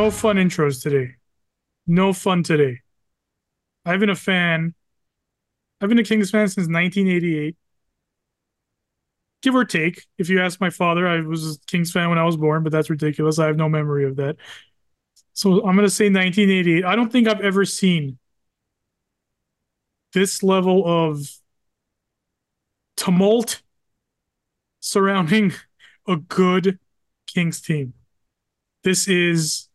no fun intros today. No fun today. I've been a fan. I've been a Kings fan since 1988. Give or take. If you ask my father, I was a Kings fan when I was born, but that's ridiculous. I have no memory of that. So I'm going to say 1988. I don't think I've ever seen this level of tumult surrounding a good Kings team. This is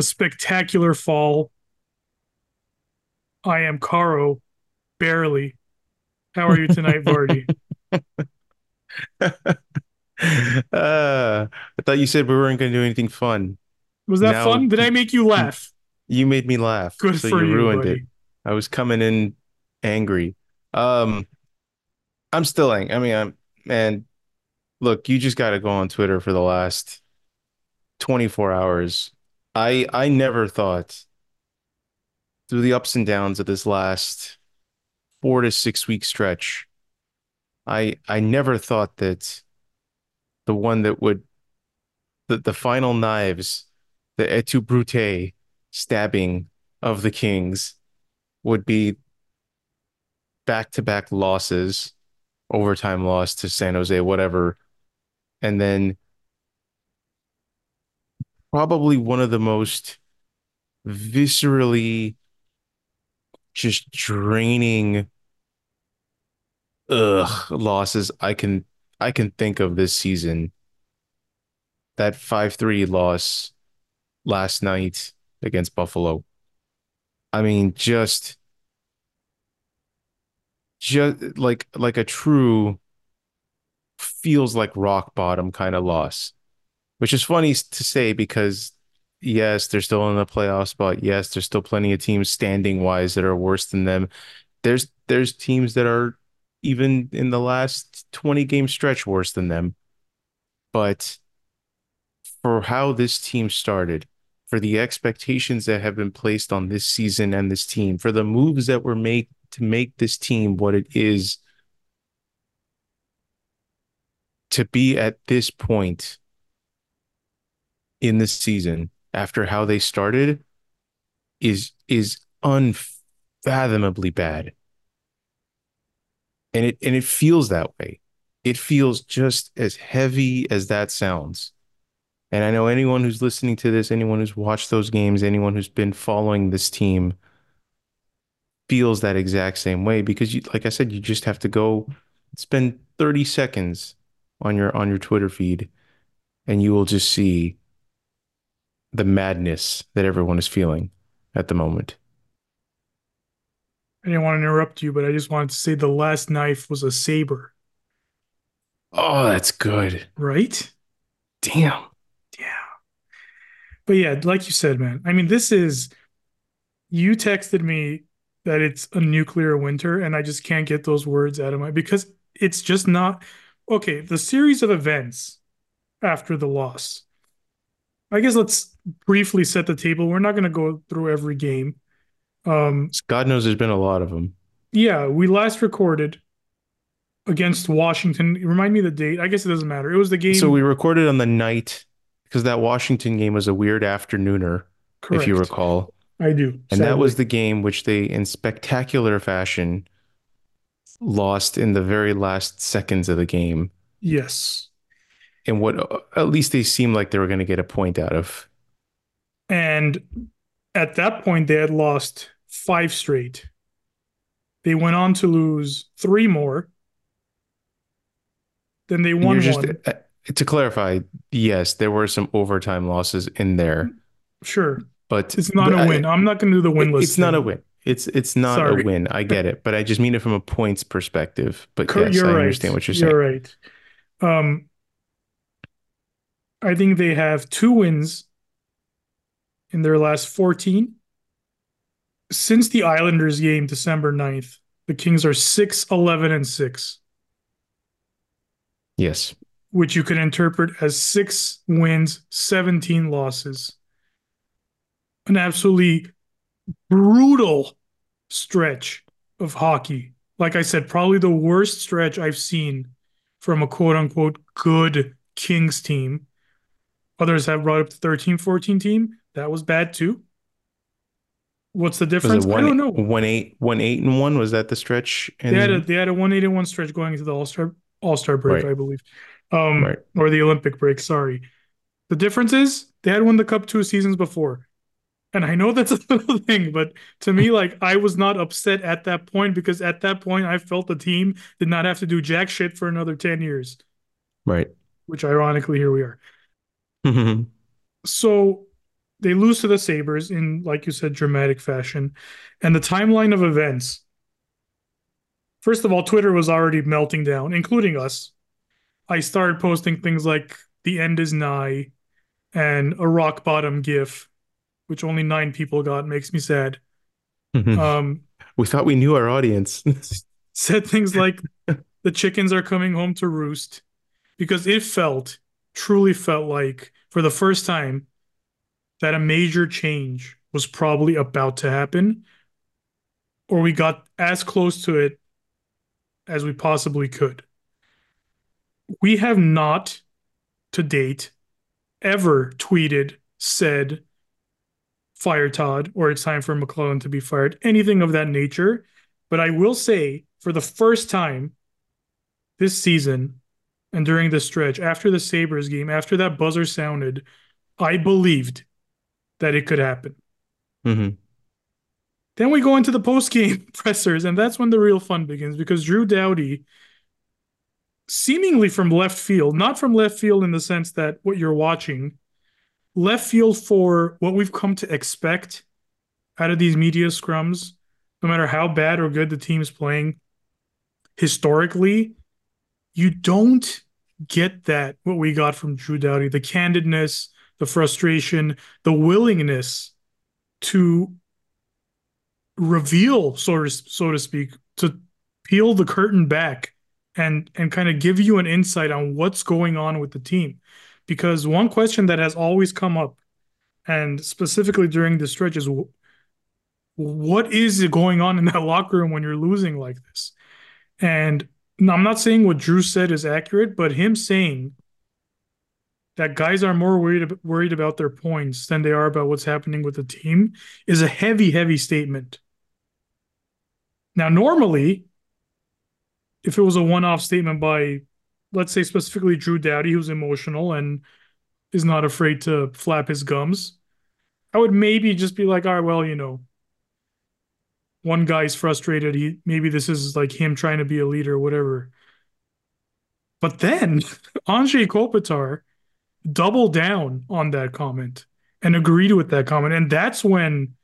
a spectacular fall. I am Caro, barely. How are you tonight, Vardy? uh, I thought you said we weren't going to do anything fun. Was that now, fun? Did I make you laugh? You made me laugh. Good so for you, ruined buddy. it. I was coming in angry. Um, I'm still angry. I mean, I'm man. Look, you just got to go on Twitter for the last 24 hours. I I never thought through the ups and downs of this last four to six week stretch. I I never thought that the one that would the, the final knives, the et tu brute stabbing of the Kings would be back to back losses, overtime loss to San Jose, whatever. And then probably one of the most viscerally just draining ugh losses I can I can think of this season. That 5-3 loss last night against Buffalo. I mean, just just like like a true feels like rock bottom kind of loss which is funny to say because yes, they're still in the playoff spot. Yes, there's still plenty of teams standing wise that are worse than them. There's there's teams that are even in the last 20 game stretch worse than them. But for how this team started, for the expectations that have been placed on this season and this team, for the moves that were made to make this team what it is, to be at this point in this season after how they started is is unfathomably bad. And it and it feels that way. It feels just as heavy as that sounds. And I know anyone who's listening to this, anyone who's watched those games, anyone who's been following this team feels that exact same way because you like I said you just have to go spend 30 seconds on your on your Twitter feed and you will just see the madness that everyone is feeling at the moment. I didn't want to interrupt you, but I just wanted to say the last knife was a saber. Oh, that's good. Right? Damn. Yeah. But yeah, like you said, man, I mean, this is, you texted me that it's a nuclear winter, and I just can't get those words out of my, because it's just not, okay, the series of events after the loss. I guess let's briefly set the table. We're not going to go through every game. Um, God knows there's been a lot of them. Yeah, we last recorded against Washington. Remind me the date. I guess it doesn't matter. It was the game. So we recorded on the night because that Washington game was a weird afternooner, Correct. if you recall. I do. And that was the game which they, in spectacular fashion, lost in the very last seconds of the game. Yes. And what at least they seemed like they were going to get a point out of. And at that point, they had lost five straight. They went on to lose three more. Then they won just, one. Uh, to clarify, yes, there were some overtime losses in there. Sure, but it's not a win. I, am not going to do the win list. It's thing. not a win. It's it's not Sorry. a win. I get it, but I just mean it from a points perspective. But yes, you're I right. understand what you're saying. You're right. Um, I think they have two wins in their last 14. Since the Islanders game, December 9th, the Kings are 6 11 and 6. Yes. Which you can interpret as six wins, 17 losses. An absolutely brutal stretch of hockey. Like I said, probably the worst stretch I've seen from a quote unquote good Kings team. Others have brought up the 13 14 team. That was bad too. What's the difference? I one don't know. one eight one eight and one? Was that the stretch? They had a And they had a 181 stretch going into the All Star All Star break, right, I believe, um, right. or the Olympic break. Sorry. The difference is they had won the cup two seasons before, and I know that's a little thing, but to me, like I was not upset at that point because at that point I felt the team did not have to do jack shit for another 10 years, Right. which ironically here we are. So they lose to the Sabres in, like you said, dramatic fashion, and the timeline of events. First of all, Twitter was already melting down, including us. I started posting things like "the end is nigh" and a rock bottom GIF, which only nine people got. Makes me sad. Um, We thought we knew our audience. said things like the chickens are coming home to roost because it felt, truly felt like for the first time that a major change was probably about to happen, or we got as close to it as we possibly could. We have not to date ever tweeted, said, fire Todd, or it's time for McLellan to be fired, anything of that nature. But I will say, for the first time this season and during the stretch, after the Sabres game, after that buzzer sounded, I believed that it could happen. Mhm. Then we go into the post game pressers, and that's when the real fun begins because Drew Doughty, seemingly from left field, not from left field in the sense that what you're watching, left field for what we've come to expect out of these media scrums, no matter how bad or good the team's playing historically, you don't get that what we got from Drew Doughty the candidness, the frustration, the willingness to reveal, so to, so to speak, to peel the curtain back and and kind of give you an insight on what's going on with the team. Because one question that has always come up, and specifically during the stretch, is what is going on in that locker room when you're losing like this? And I'm not saying what Drew said is accurate, but him saying that guys are more worried worried about their points than they are about what's happening with the team is a heavy, heavy statement. Now, normally, if it was a one-off statement by, let's say specifically Drew Doughty, who's emotional and is not afraid to flap his gums, I would maybe just be like, all right, well, you know, one guy's frustrated. He maybe this is like him trying to be a leader, or whatever. But then Anze Kopitar doubled down on that comment and agreed with that comment, and that's when,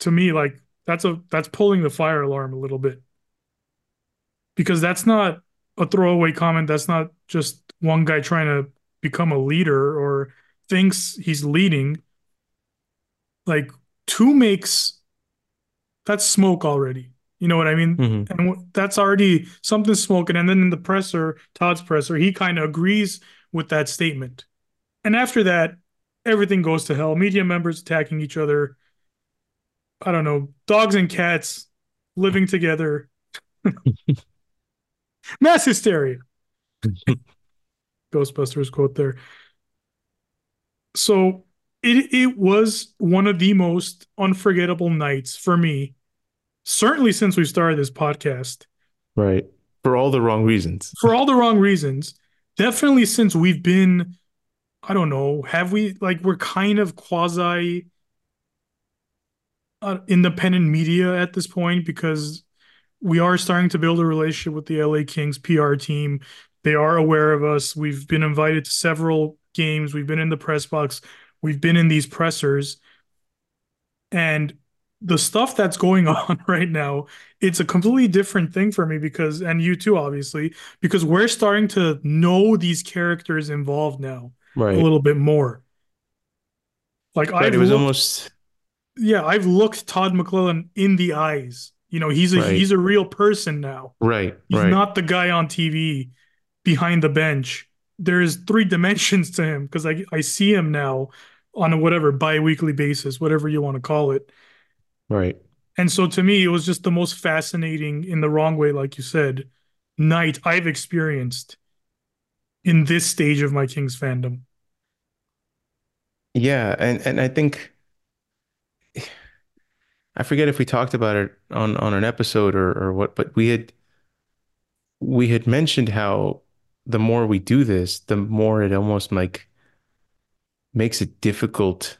to me, like that's a that's pulling the fire alarm a little bit because that's not a throwaway comment. That's not just one guy trying to become a leader or thinks he's leading. Like two makes that's smoke already. You know what I mean? Mhm. And that's already something smoking. And then in the presser, Todd's presser, he kind of agrees with that statement. And after that, everything goes to hell. Media members attacking each other. I don't know, dogs and cats living together. Mass hysteria. Ghostbusters quote there. So it it was one of the most unforgettable nights for me, certainly since we started this podcast, Right. For all the wrong reasons. for all the wrong reasons. Definitely since we've been, I don't know, have we like we're kind of quasi uh, independent media at this point because we are starting to build a relationship with the LA Kings PR team. They are aware of us. We've been invited to several games. We've been in the press box. We've been in these pressers. And the stuff that's going on right now, it's a completely different thing for me because, and you too, obviously, because we're starting to know these characters involved now Right. a little bit more. Like Right. I've It was looked, almost yeah, I've looked Todd McLellan in the eyes. You know, he's a Right. he's a real person now. right. He's Right. not the guy on TV behind the bench. There's three dimensions to him because I I see him now on a whatever bi-weekly basis, whatever you want to call it. Right. And so to me, it was just the most fascinating in the wrong way, like you said, night I've experienced in this stage of my Kings fandom. Yeah, and and I think I forget if we talked about it on on an episode or or what, but we had we had mentioned how the more we do this, the more it almost like makes it difficult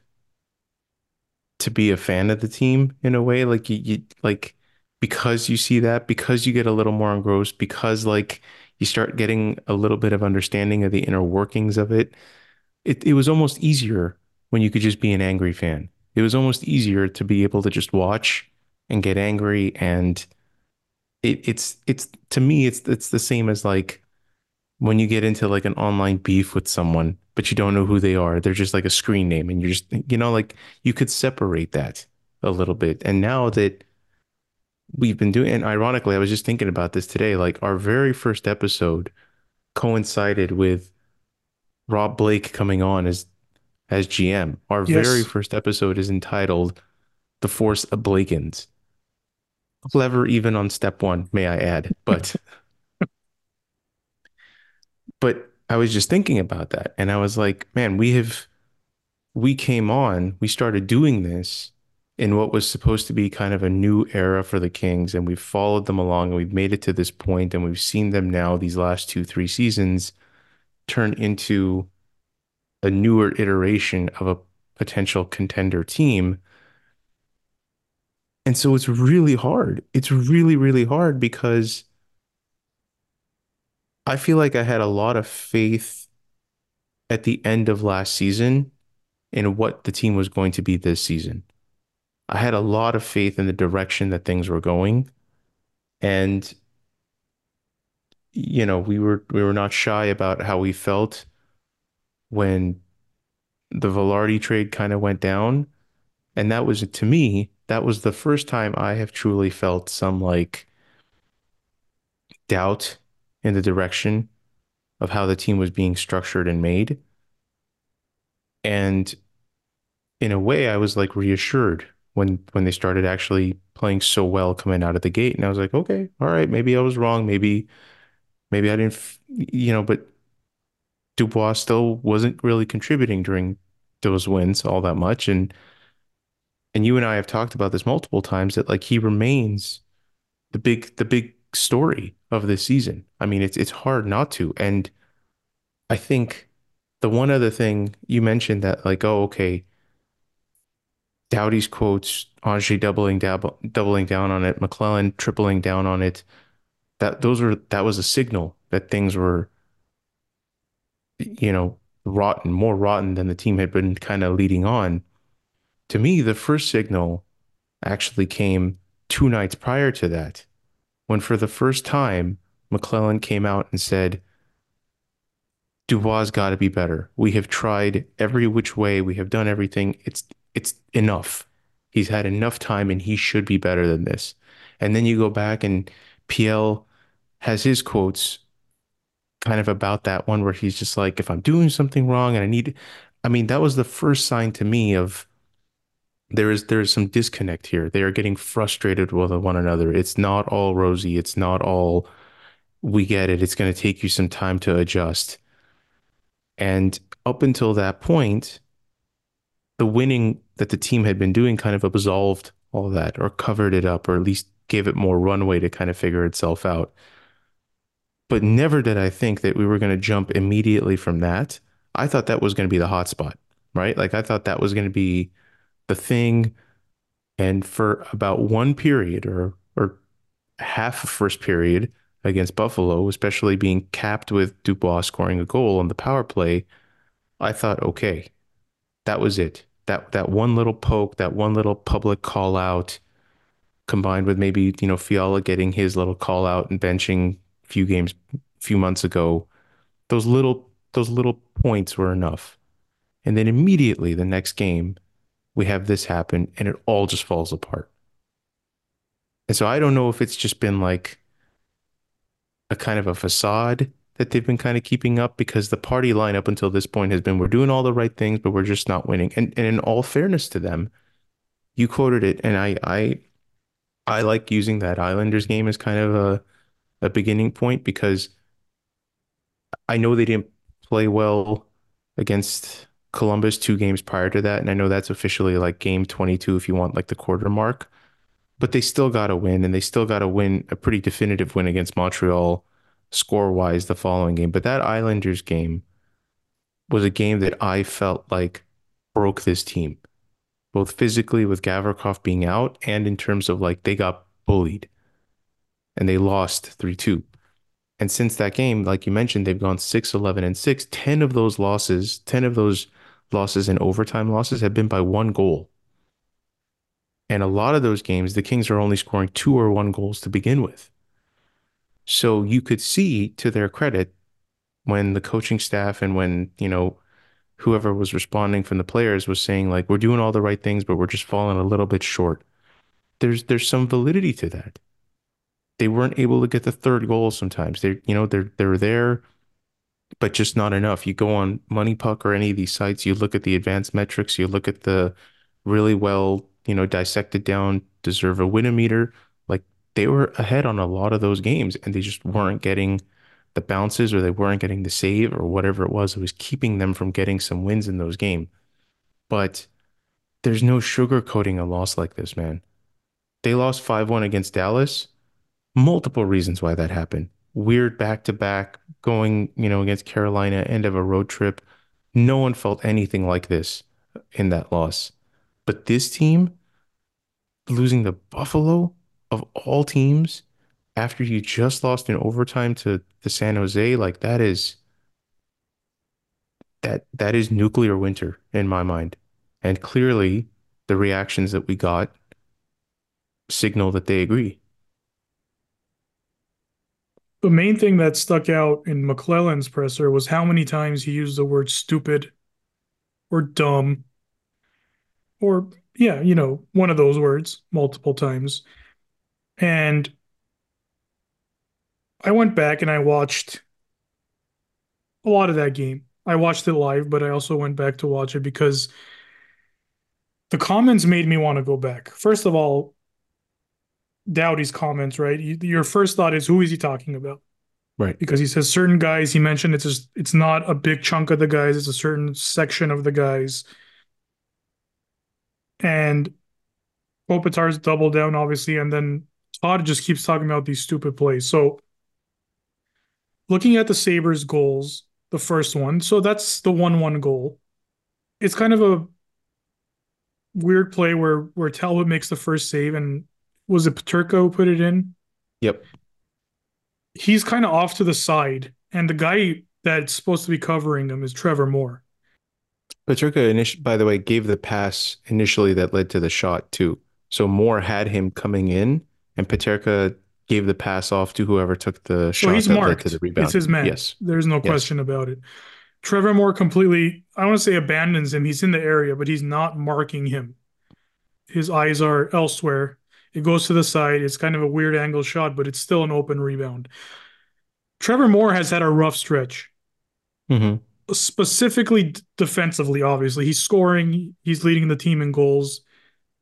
to be a fan of the team in a way. Like you, you like because you see that, because you get a little more engrossed, because like you start getting a little bit of understanding of the inner workings of it. It it was almost easier when you could just be an angry fan. It was almost easier to be able to just watch and get angry and it, it's it's to me it's it's the same as like when you get into like an online beef with someone, but you don't know who they are. They're just like a screen name, and you're just, you know, like you could separate that a little bit. And now that we've been doing, and ironically, I was just thinking about this today, like our very first episode coincided with Rob Blake coming on as as GM. Our very first episode is entitled The Force Awakens. Clever even on step one, may I add. But but I was just thinking about that and I was like, man, we have we came on, we started doing this in what was supposed to be kind of a new era for the Kings, and we've followed them along and we've made it to this point, and we've seen them now these last two, three seasons turn into a newer iteration of a potential contender team. And so it's really hard. It's really, really hard because I feel like I had a lot of faith at the end of last season in what the team was going to be this season. I had a lot of faith in the direction that things were going. And, you know, we were we were not shy about how we felt when the Vilardi trade kind of went down. And that was to me, that was the first time I have truly felt some like doubt in the direction of how the team was being structured and made. And in a way, I was like reassured when when they started actually playing so well coming out of the gate. And I was like, okay, all right, maybe I was wrong. Maybe maybe I didn't, you know, but Dubois still wasn't really contributing during those wins all that much. And and you and I have talked about this multiple times that like he remains the big the big story of this season. I mean, it's it's hard not to. And I think the one other thing you mentioned that like, oh, okay, Doughty's quotes, Andre doubling down doubling down on it, McLellan tripling down on it. That those were that was a signal that things were, you know, rotten, more rotten than the team had been kind of leading on. To me, the first signal actually came two nights prior to that, when for the first time, McLellan came out and said, Dubois got to be better. We have tried every which way. We have done everything. It's it's enough. He's had enough time and he should be better than this. And then you go back and PL has his quotes kind of about that one where he's just like, if I'm doing something wrong and I need, I mean, that was the first sign to me of there is there is some disconnect here. They are getting frustrated with one another. It's not all rosy. It's not all we get it. It's going to take you some time to adjust. And up until that point, the winning that the team had been doing kind of absolved all that or covered it up or at least gave it more runway to kind of figure itself out. But never did I think that we were going to jump immediately from that. I thought that was going to be the hot spot, right? Like I thought that was going to be the thing. And for about one period or or half of first period against Buffalo, especially being capped with Dubois scoring a goal on the power play, I thought, okay, that was it. That that one little poke, that one little public call out, combined with maybe, you know, Fiala getting his little call out and benching a few games a few months ago, those little those little points were enough. And then immediately the next game, we have this happen and it all just falls apart. And so I don't know if it's just been like a kind of a facade that they've been kind of keeping up because the party line up until this point has been we're doing all the right things, but we're just not winning. And and in all fairness to them, you quoted it, and I I I like using that Islanders game as kind of a a beginning point because I know they didn't play well against Columbus two games prior to that, and I know that's officially like game 22 if you want like the quarter mark, but they still got to win, and they still got to win a pretty definitive win against Montreal score wise the following game. But that Islanders game was a game that I felt like broke this team, both physically with Gavrikov being out and in terms of like they got bullied and they lost 3-2. And since that game, like you mentioned, they've gone 6 11 and 6. 10 of those losses, 10 of those losses and overtime losses have been by one goal. And a lot of those games, the Kings are only scoring two or one goals to begin with. So you could see to their credit when the coaching staff and when, you know, whoever was responding from the players was saying like we're doing all the right things, but we're just falling a little bit short. There's there's some validity to that they weren't able to get the third goal sometimes. They, you know, they're they're there, but just not enough. You go on MoneyPuck or any of these sites, you look at the advanced metrics, you look at the really well, you know, dissected down deserve a win meter. Like they were ahead on a lot of those games and they just weren't getting the bounces or they weren't getting the save or whatever it was. It was keeping them from getting some wins in those games. But there's no sugarcoating a loss like this, man. They lost 5-1 against Dallas multiple reasons why that happened. Weird back to back going, you know, against Carolina, end of a road trip. No one felt anything like this in that loss. But this team losing the Buffalo of all teams after you just lost in overtime to the San Jose, like that is that that is nuclear winter in my mind. And clearly the reactions that we got signal that they agree the main thing that stuck out in McLellan's presser was how many times he used the word stupid or dumb or yeah, you know, one of those words multiple times. And I went back and I watched a lot of that game. I watched it live, but I also went back to watch it because the comments made me want to go back. First of all, Doughty's comments, right? your first thought is who is he talking about? Right. Because he says certain guys, he mentioned it's just it's not a big chunk of the guys, it's a certain section of the guys. And Kopitar's double down, obviously, and then Todd just keeps talking about these stupid plays. So looking at the Sabres goals, the first one, so that's the one-one goal. It's kind of a weird play where where Talbot makes the first save and was it Peterka who put it in? Yep. He's kind of off to the side, and the guy that's supposed to be covering him is Trevor Moore. Peterka, by the way, gave the pass initially that led to the shot too. So Moore had him coming in, and Peterka gave the pass off to whoever took the so shot he's that marked. led to the rebound. It's his man. Yes, there's no yes. question about it. Trevor Moore completely, I want to say abandons him. He's in the area, but he's not marking him. His eyes are elsewhere. It goes to the side. It's kind of a weird angle shot, but it's still an open rebound. Trevor Moore has had a rough stretch. Mm-hmm. Specifically defensively, obviously. He's scoring, he's leading the team in goals.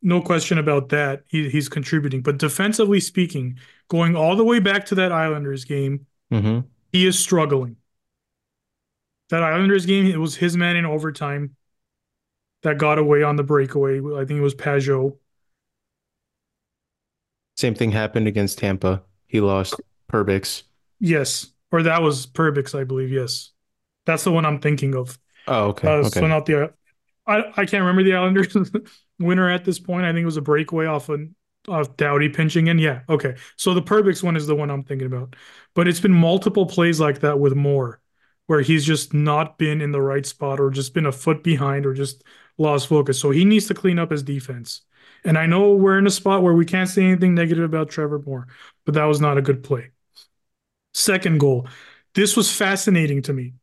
No question about that. He, he's contributing. But defensively speaking, going all the way back to that Islanders game, mm-hmm. he is struggling. That Islanders game, it was his man in overtime that got away on the breakaway. I think it was Pageau. Same thing happened against Tampa. He lost Perbix. Yes, or that was Perbix, I believe. Yes, that's the one I'm thinking of. Oh, okay. Uh, okay. So not the. I I can't remember the Islanders winner at this point. I think it was a breakaway off of, off Doughty pinching in. Yeah. Okay. So the Perbix one is the one I'm thinking about, but it's been multiple plays like that with Moore, where he's just not been in the right spot or just been a foot behind or just lost focus. So he needs to clean up his defense. And I know we're in a spot where we can't say anything negative about Trevor Moore, but that was not a good play. Second goal. This was fascinating to me.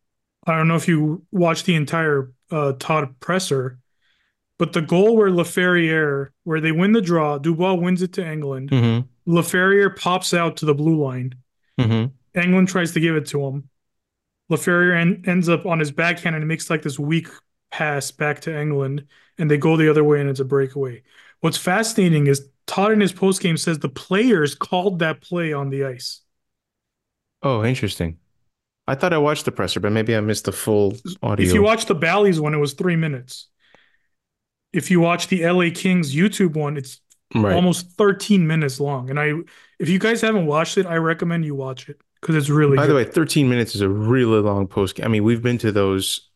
I don't know if you watched the entire uh, Todd presser, but the goal where Laferriere, where they win the draw, Dubois wins it to Englund. Mm-hmm. Laferriere pops out to the blue line. Mm-hmm. Englund tries to give it to him. Laferriere en- ends up on his backhand and makes like this weak pass back to Englund, and they go the other way and it's a breakaway. What's fascinating is Todd in his postgame says the players called that play on the ice. Oh, interesting. I thought I watched the presser, but maybe I missed the full audio. If you watch the Bally's one, it was three minutes. If you watch the LA Kings YouTube one, it's Right. almost 13 minutes long. And I, if you guys haven't watched it, I recommend you watch it because it's really By the way, 13 minutes is a really long post. Game. I mean, we've been to those,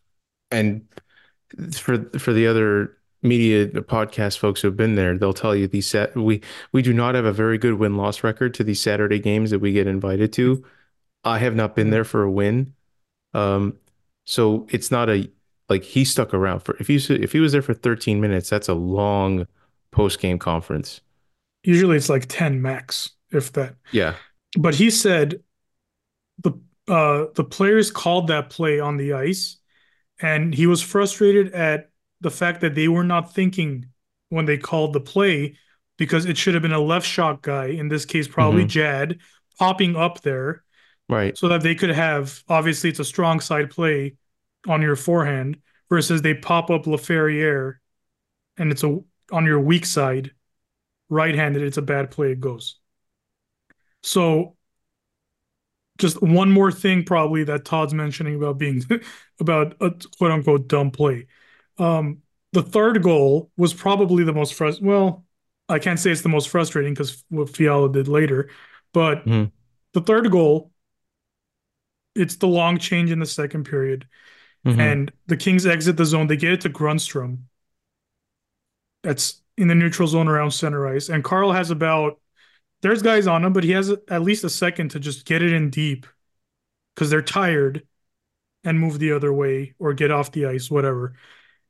and for for the other media the podcast folks who've been there, they'll tell you these set we we do not have a very good win-loss record to these Saturday games that we get invited to. I have not been there for a win. Um, so it's not a like he stuck around for if he if he was there for 13 minutes, that's a long post-game conference. Usually it's like 10 max, if that. Yeah. But he said the uh the players called that play on the ice and he was frustrated at the fact that they were not thinking when they called the play because it should have been a left shot guy, in this case probably hmm Jad, popping up there. Right. so that they could have obviously it's a strong side play on your forehand versus they pop up Laferriere and it's a on your weak side right-handed it's a bad play it goes. So just one more thing probably that Todd's mentioning about being about a quote unquote dumb play um the third goal was probably the most frustrating well I can't say it's the most frustrating because what Fiala did later but hmm the third goal it's the long change in the second period hmm and the Kings exit the zone. They get it to Grundstrom. That's in the neutral zone around center ice. And Carl has about, there's guys on him, but he has at least a second to just get it in deep because they're tired and move the other way or get off the ice, whatever.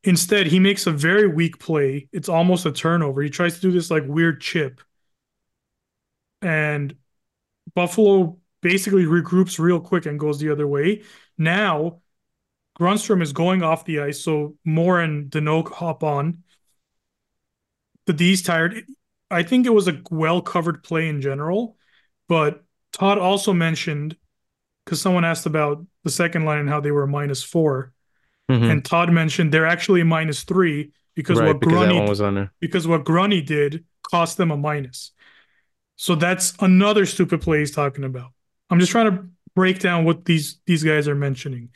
Instead, he makes a very weak play. It's almost a turnover. He tries to do this like weird chip. And Buffalo basically regroups real quick and goes the other way. Now, Grundstrom is going off the ice, so Moore and Danault hop on. The D's tired. I think it was a well covered play in general, but Todd also mentioned because someone asked about the second line and how they were minus four, hmm and Todd mentioned they're actually minus three because Right, what because Grunny was on there. because what Grunny did cost them a minus. So that's another stupid play he's talking about. I'm just trying to break down what these these guys are mentioning.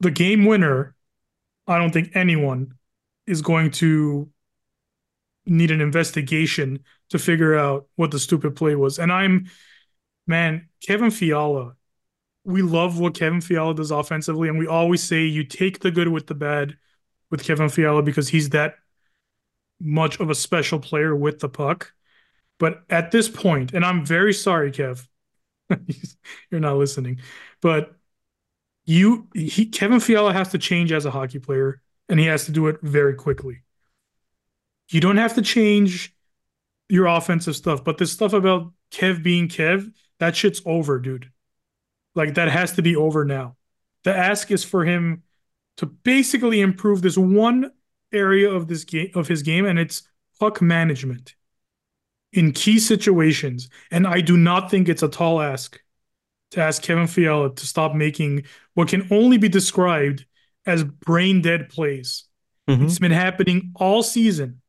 The game winner, I don't think anyone is going to need an investigation to figure out what the stupid play was. And I'm, man, Kevin Fiala. We love what Kevin Fiala does offensively, and we always say you take the good with the bad with Kevin Fiala because he's that much of a special player with the puck. But at this point, and I'm very sorry, Kev, you're not listening, but you, he, Kevin Fiala has to change as a hockey player, and he has to do it very quickly. You don't have to change your offensive stuff, but this stuff about Kev being Kev, that shit's over, dude. Like that has to be over now. The ask is for him to basically improve this one area of this game of his game, and it's puck management in key situations. And I do not think it's a tall ask to ask Kevin Fiala to stop making what can only be described as brain dead plays. hmm It's been happening all season.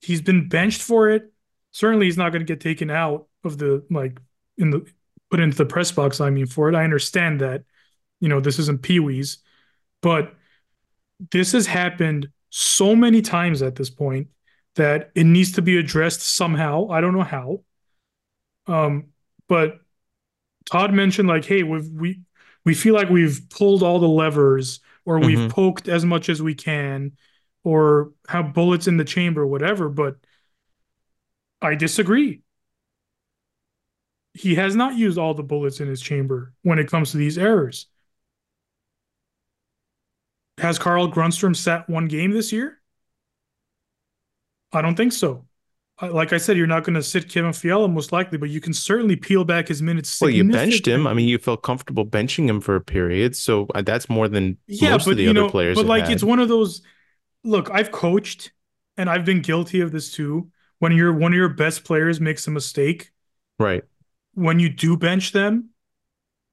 He's been benched for it. Certainly, he's not going to get taken out of the like in the put into the press box. I mean, for it, I understand that. You know, this isn't Pee Wee's, but this has happened so many times at this point that it needs to be addressed somehow. I don't know how. Um, but Todd mentioned like, hey, we've we we feel like we've pulled all the levers or we've hmm poked as much as we can or have bullets in the chamber, whatever. But I disagree. He has not used all the bullets in his chamber when it comes to these errors. Has Carl Grundstrom sat one game this year? I don't think so. Like I said, you're not going to sit Kevin Fiala most likely, but you can certainly peel back his minutes Well, you benched him. I mean, you felt comfortable benching him for a period, so uh, that's more than Yeah, most of but the you other know, players but like it's one of those. Look, I've coached, and I've been guilty of this too. When you're one of your best players makes a mistake, Right, when you do bench them,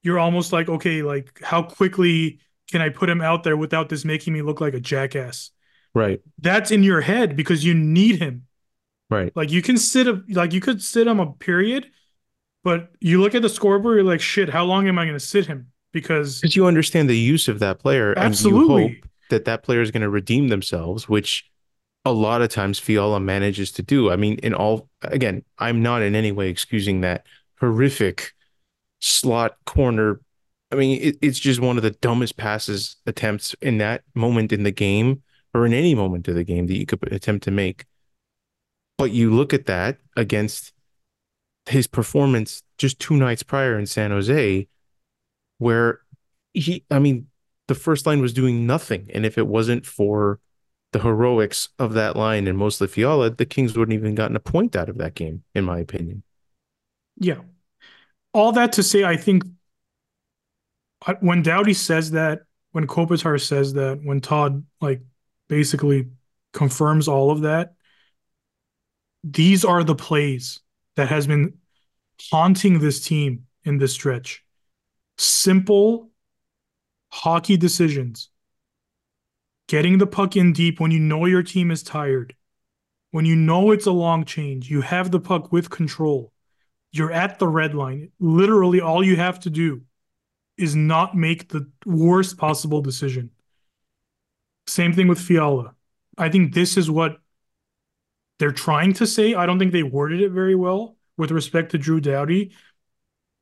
you're almost like, okay, like how quickly can I put him out there without this making me look like a jackass? right, That's in your head because you need him. right. Like you can sit a, like you could sit him a period But you look at the scoreboard, you're like, shit, how long am I going to sit him? Because Because you understand the use of that player and you absolutely, hope that that player is going to redeem themselves, which a lot of times Fiala manages to do. I mean, in all, again, I'm not in any way excusing that horrific slot corner. I mean, it, it's just one of the dumbest passes attempts in that moment in the game or in any moment of the game that you could attempt to make. But you look at that against his performance just two nights prior in San Jose, where he, I mean, the first line was doing nothing. And if it wasn't for the heroics of that line and mostly Fiala, the Kings wouldn't even gotten a point out of that game, in my opinion. yeah. All that to say, I think uh, when Doughty says that, when Kopitar says that, when Todd like basically confirms all of that, these are the plays that has been haunting this team in this stretch. Simple hockey decisions. Getting the puck in deep when you know your team is tired. When you know it's a long change, you have the puck with control. You're at the red line. Literally, all you have to do is not make the worst possible decision. Same thing with Fiala. I think this is what they're trying to say. I don't think they worded it very well with respect to Drew Doughty.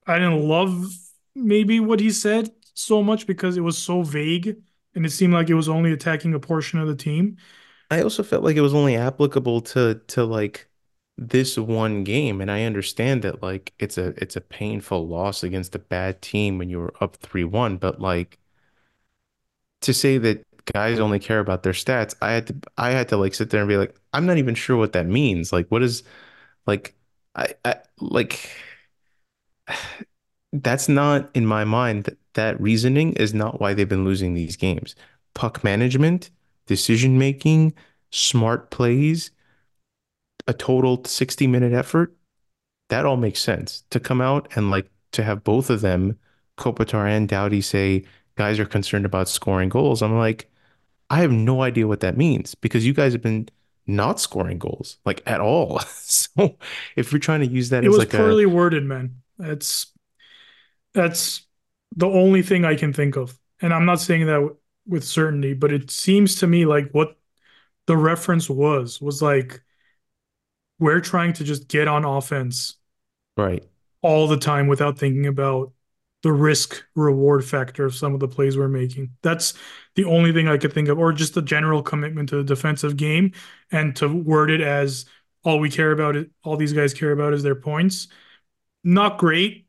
I didn't love maybe what he said so much because it was so vague and it seemed like it was only attacking a portion of the team. I also felt like it was only applicable to to like this one game, and I understand that like it's a it's a painful loss against a bad team when you were up 3-1, but like to say that guys only care about their stats, I had to I had to like sit there and be like, I'm not even sure what that means. Like what is like I, I like that's not in my mind that, that reasoning is not why they've been losing these games. Puck management, decision making, smart plays, a total 60 minute effort, that all makes sense. To come out and like to have both of them, Kopitar and Doughty say guys are concerned about scoring goals. I'm like, I have no idea what that means because you guys have been not scoring goals like at all. So if you're trying to use that It as was like a poorly worded, man. That's that's the only thing I can think of. And I'm not saying that with certainty, but it seems to me like what the reference was was like we're trying to just get on offense right. all the time without thinking about the risk reward factor of some of the plays we're making. That's the only thing I could think of, or just the general commitment to the defensive game and to word it as all we care about it, all these guys care about is their points. Not great.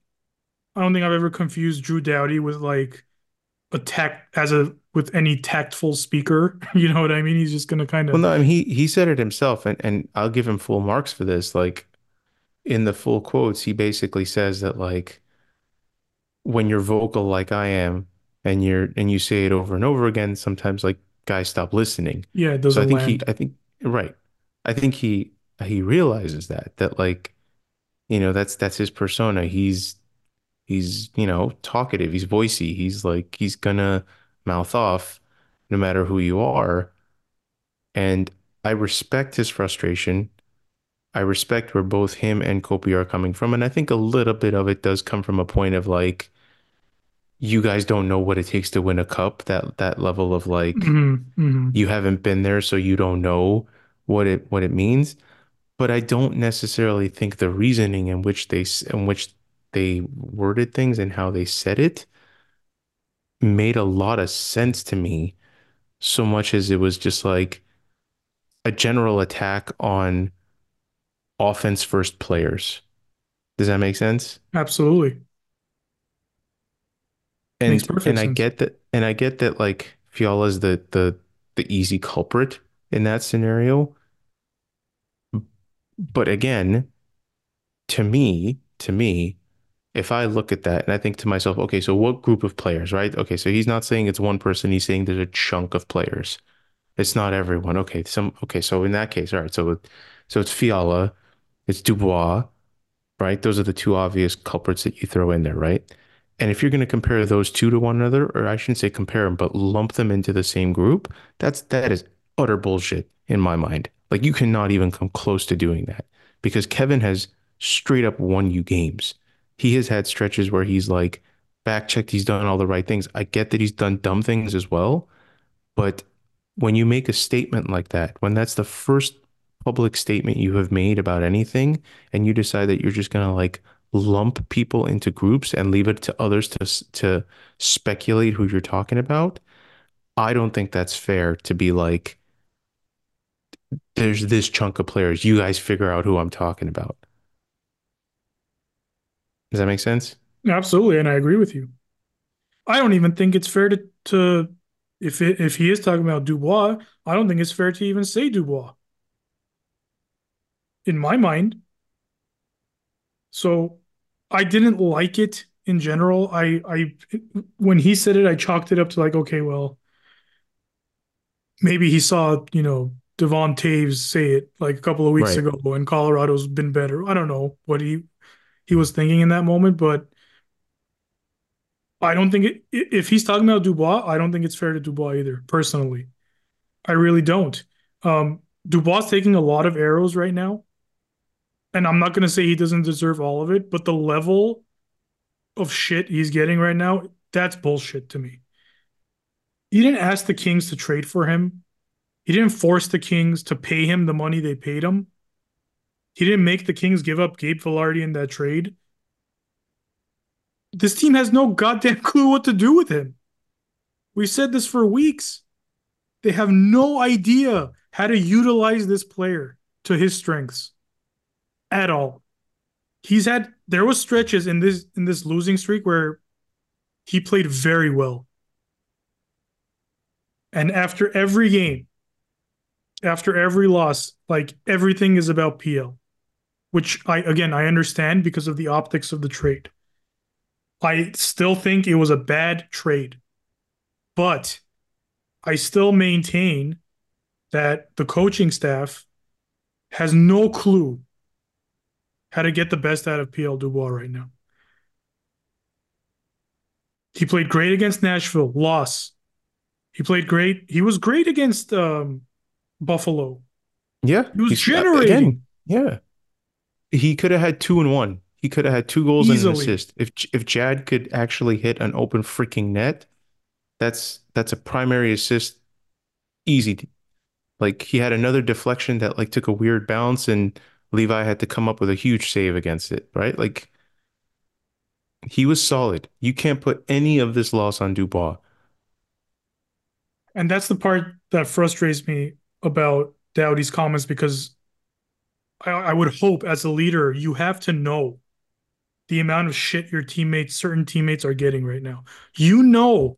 I don't think I've ever confused Drew Doughty with like a tech as a with any tactful speaker. You know what I mean? He's just gonna kind of. Well, no, I mean he he said it himself, and and I'll give him full marks for this. Like in the full quotes, he basically says that like when you're vocal like I am, and you're and you say it over and over again, sometimes like guys stop listening. yeah, it So I think he. I think right, I think he he realizes that that like you know that's that's his persona. He's he's you know talkative. He's voicey. He's like he's gonna mouth off no matter who you are. And I respect his frustration. I respect where both him and Kopi are coming from. And I think a little bit of it does come from a point of like, you guys don't know what it takes to win a cup. That that level of like, hmm hmm you haven't been there, so you don't know what it what it means. But I don't necessarily think the reasoning in which they in which they worded things and how they said it made a lot of sense to me, so much as it was just like a general attack on offense first players. Does that make sense? Absolutely. Makes And perfect and I get that and I get that like Fiala's the the the easy culprit in that scenario. But again, to me, to me, if I look at that and I think to myself, okay, so what group of players, right? Okay, so he's not saying it's one person, he's saying there's a chunk of players. It's not everyone. Okay, some okay, so in that case, all right, so so it's Fiala, it's Dubois, right? Those are the two obvious culprits that you throw in there, right? And if you're going to compare those two to one another, or I shouldn't say compare them, but lump them into the same group, that's that is utter bullshit in my mind. Like you cannot even come close to doing that because Kevin has straight up won you games. He has had stretches where he's like back checked, he's done all the right things. I get that he's done dumb things as well, but when you make a statement like that, when that's the first public statement you have made about anything, and you decide that you're just gonna like lump people into groups and leave it to others to to speculate who you're talking about, I don't think that's fair to be like, there's this chunk of players. You guys figure out who I'm talking about. Does that make sense? Absolutely, and I agree with you. I don't even think it's fair to to if it, if he is talking about Dubois, I don't think it's fair to even say Dubois. In my mind. So I didn't like it in general. I I when he said it, I chalked it up to like, okay, well, maybe he saw, you know, Devon Toews say it like a couple of weeks Right. ago, and Colorado's been better. I don't know what he he was thinking in that moment, but I don't think it, if he's talking about Dubois, I don't think it's fair to Dubois either. Personally, I really don't. Um, Dubois taking a lot of arrows right now, and I'm not going to say he doesn't deserve all of it, but the level of shit he's getting right now, that's bullshit to me. He didn't ask the Kings to trade for him. He didn't force the Kings to pay him the money they paid him. He didn't make the Kings give up Gabe Vilardi in that trade. This team has no goddamn clue what to do with him. We've said this for weeks. They have no idea how to utilize this player to his strengths at all. He's had there was stretches in this in this losing streak where he played very well. And after every game, after every loss, like everything is about PL, which I again I understand because of the optics of the trade. I still think it was a bad trade. But I still maintain that the coaching staff has no clue how to get the best out of PL Dubois right now. He played great against Nashville, loss. He played great. He was great against um, Buffalo. Yeah. He was uh, generating again. Yeah. He could have had two and one. He could have had two goals and an assist. If if Chad could actually hit an open freaking net, that's that's a primary assist easy. Like he had another deflection that like took a weird bounce and Levi had to come up with a huge save against it, right? Like he was solid. You can't put any of this loss on Dubois. And that's the part that frustrates me about Doughty's comments because I, I would hope as a leader, you have to know the amount of shit your teammates, certain teammates are getting right now. You know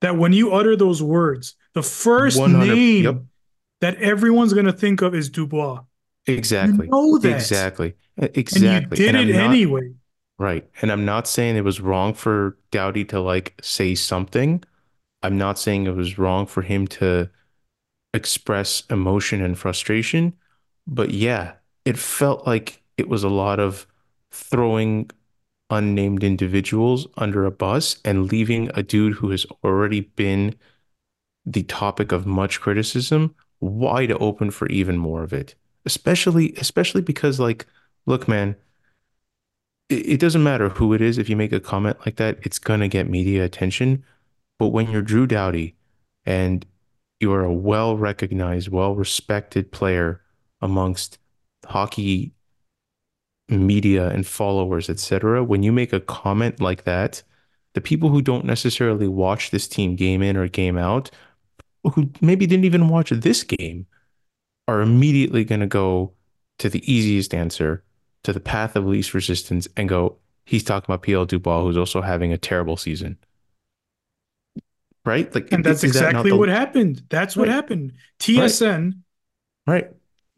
that when you utter those words, the first 100. Yep. name that everyone's going to think of is Dubois. Exactly. You Exactly. know that. Exactly. Exactly. And you did And it not anyway. right. And I'm not saying it was wrong for Doughty to like say something. I'm not saying it was wrong for him to express emotion and frustration. But yeah, it felt like it was a lot of throwing unnamed individuals under a bus and leaving a dude who has already been the topic of much criticism wide open for even more of it. Especially, especially because like, look, man, it, it doesn't matter who it is. If you make a comment like that, it's gonna get media attention. But when you're Drew Doughty and you are a well-recognized, well-respected player amongst hockey media and followers, etc., when you make a comment like that, the people who don't necessarily watch this team game in or game out, who maybe didn't even watch this game, are immediately going to go to the easiest answer, to the path of least resistance, and go, he's talking about PL Dubois, who's also having a terrible season. Right? Like, And that's is that exactly the what happened. That's what right? happened. Right? TSN, Right?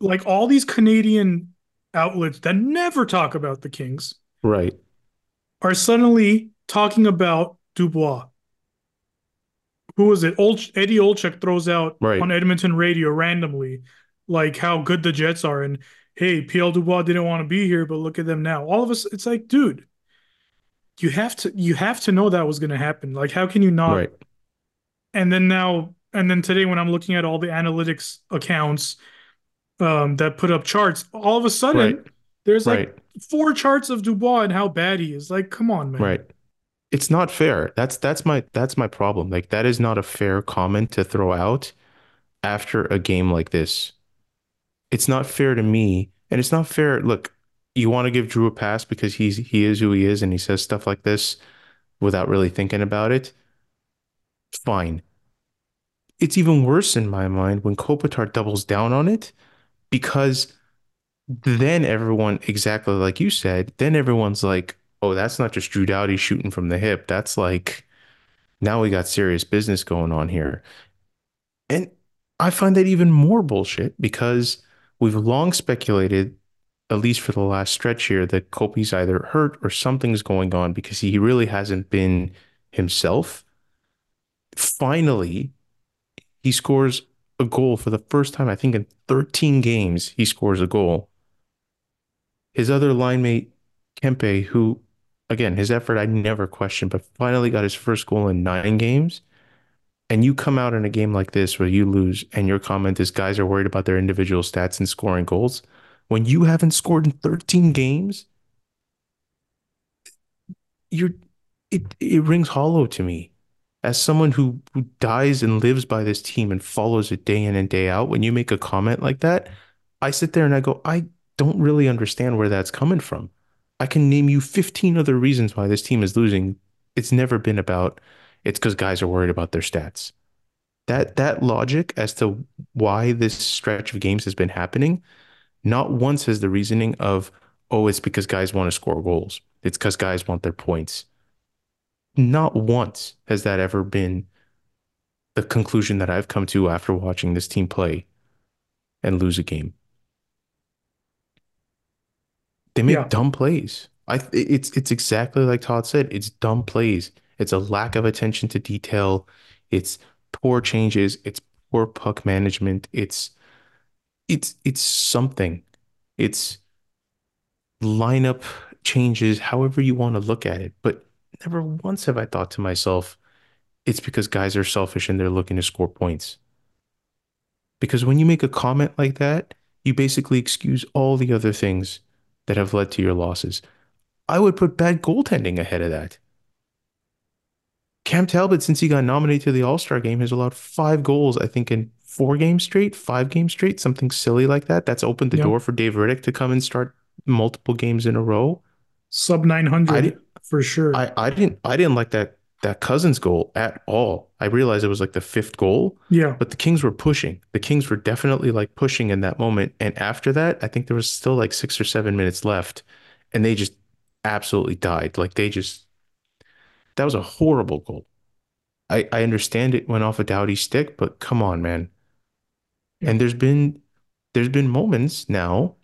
Like all these Canadian outlets that never talk about the Kings, Right? are suddenly talking about Dubois. Who was it? Old Eddie Olczyk throws out Right? on Edmonton radio randomly, like how good the Jets are, and hey, PL Dubois didn't want to be here, but look at them now. All of us, it's like, dude, you have to you have to know that was going to happen. Like, how can you not? Right? And then now, and then today, when I'm looking at all the analytics accounts um, that put up charts, all of a Right? sudden there's Right? like four charts of Dubois and how bad he is. Like, come on, man. Right. It's not fair. That's that's my that's my problem. Like that is not a fair comment to throw out after a game like this. It's not fair to me, and it's not fair. Look, you want to give Drew a pass because he's he is who he is and he says stuff like this without really thinking about it. Fine. It's even worse in my mind when Kopitar doubles down on it because then everyone, exactly like you said, then everyone's like, oh, that's not just Drew Doughty shooting from the hip. That's like, now we got serious business going on here. And I find that even more bullshit because we've long speculated, at least for the last stretch here, that Kopi's either hurt or something's going on because he really hasn't been himself. Finally, he scores a goal for the first time, I think, in 13 games, he scores a goal. His other line mate, Kempe, who, again, his effort I never questioned, but finally got his first goal in nine games. And you come out in a game like this where you lose, and your comment is guys are worried about their individual stats and scoring goals. When you haven't scored in 13 games, you're it it rings hollow to me. As someone who who dies and lives by this team and follows it day in and day out, when you make a comment like that, I sit there and I go, I don't really understand where that's coming from. I can name you 15 other reasons why this team is losing. It's never been about it's because guys are worried about their stats. That that logic as to why this stretch of games has been happening, not once has the reasoning of, oh, it's because guys want to score goals. It's because guys want their points. Not once has that ever been the conclusion that I've come to after watching this team play and lose a game. They make Yeah. dumb plays. I it's it's exactly like Todd said. It's dumb plays. It's a lack of attention to detail. It's poor changes. It's poor puck management. It's it's it's something. It's lineup changes, however you want to look at it. But never once have I thought to myself, it's because guys are selfish and they're looking to score points. Because when you make a comment like that, you basically excuse all the other things that have led to your losses. I would put bad goaltending ahead of that. Cam Talbot, since he got nominated to the All Star game, has allowed five goals, I think, in four games straight, five games straight, something silly like that. That's opened the Yep. door for Dave Rittich to come and start multiple games in a row. Sub 900 didn't, for sure. I, I didn't, I didn't like that that Cozens goal at all. I realized it was like the fifth goal, yeah. but the Kings were pushing. The Kings were definitely like pushing in that moment. And after that, I think there was still like six or seven minutes left, and they just absolutely died. Like they just, that was a horrible goal. I, I understand it went off a Doughty stick, but come on, man. Yeah. And there's been there's been moments now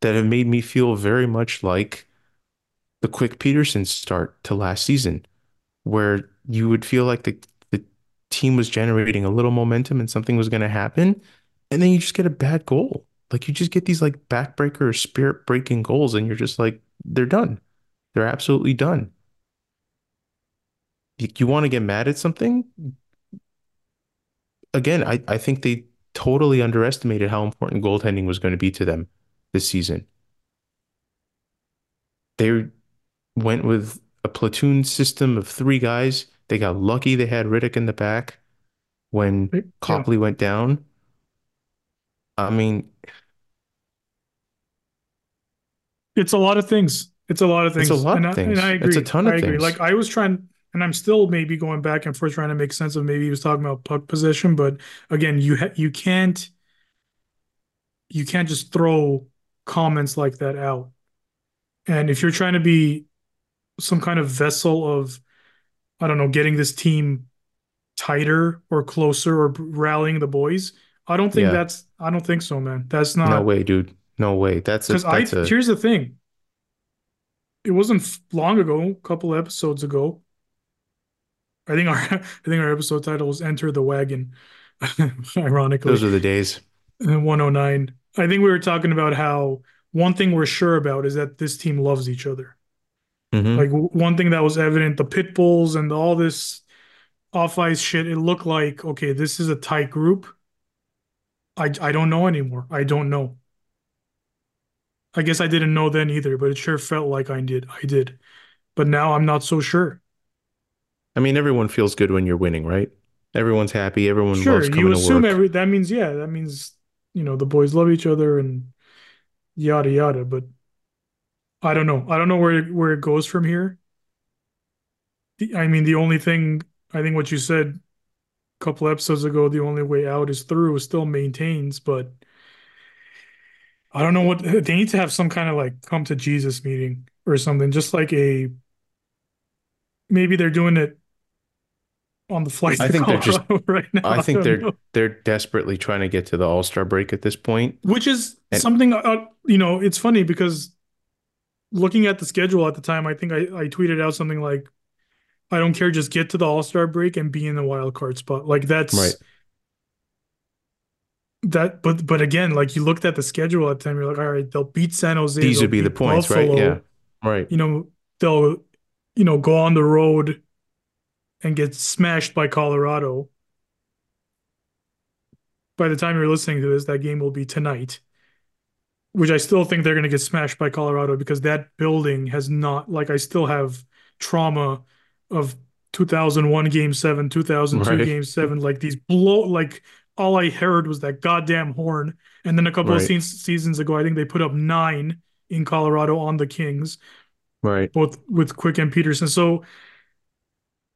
that have made me feel very much like the Quick Petersen start to last season, where you would feel like the the team was generating a little momentum and something was going to happen, and then you just get a bad goal. Like you just get these like backbreaker or spirit breaking goals, and you're just like, they're done. They're absolutely done. You, want to get mad at something? Again, I, I think they totally underestimated how important goaltending was going to be to them this season. They went with a platoon system of three guys. They got lucky they had Rittich in the back when Yeah. Copley went down. I mean, It's a lot of things. It's a lot of It's things. a lot and of I, things. And I It's a ton of I agree. things. Like I was trying, and I'm still maybe going back and forth trying to make sense of maybe he was talking about puck possession, but again, you ha you can't you can't just throw comments like that out. And if you're trying to be some kind of vessel of, I don't know, getting this team tighter or closer or rallying the boys, I don't think yeah, that's I don't think so, man. That's not no way, dude. No way. That's because I a here's the thing. It wasn't long ago, a couple episodes ago. I think our I think our episode title was "Enter the Wagon," ironically, those are the days. in 109. I think we were talking about how one thing we're sure about is that this team loves each other. Hmm Like w- one thing that was evident, the pit bulls and all this off ice shit. It looked like okay, this is a tight group. I I don't know anymore. I don't know. I guess I didn't know then either, but it sure felt like I did. I did. But now I'm not so sure. I mean, everyone feels good when you're winning, right? Everyone's happy. Everyone Sure, loves you coming to assume work. every that means yeah, that means you know the boys love each other and yada yada, but I don't know. I don't know where where it goes from here. The, I mean, the only thing I think what you said a couple episodes ago, the only way out is through, still maintains, but I don't know what they need to have some kind of like come to Jesus meeting or something, just like a maybe they're doing it on the flight I think they're just right now. I I think don't they're know. they're desperately trying to get to the All-Star break at this point. Which is And something uh, you know, it's funny because looking at the schedule at the time, I think I, I tweeted out something like, I don't care, just get to the All Star break and be in the wild card spot. Like that's right, that. But but again, like you looked at the schedule at the time, you're like, all right, they'll beat San Jose, these would be the points, right? Yeah. Right. you know, they'll you know go on the road and get smashed by Colorado. By the time you're listening to this, that game will be tonight. Which I still think they're going to get smashed by Colorado because that building has not like I still have trauma of 2001 game 7, 2002 Right. game 7 like these blow like all I heard was that goddamn horn and then a couple of se- seasons ago I think they put up 9 in Colorado on the Kings Right. both with Quick and Petersen. So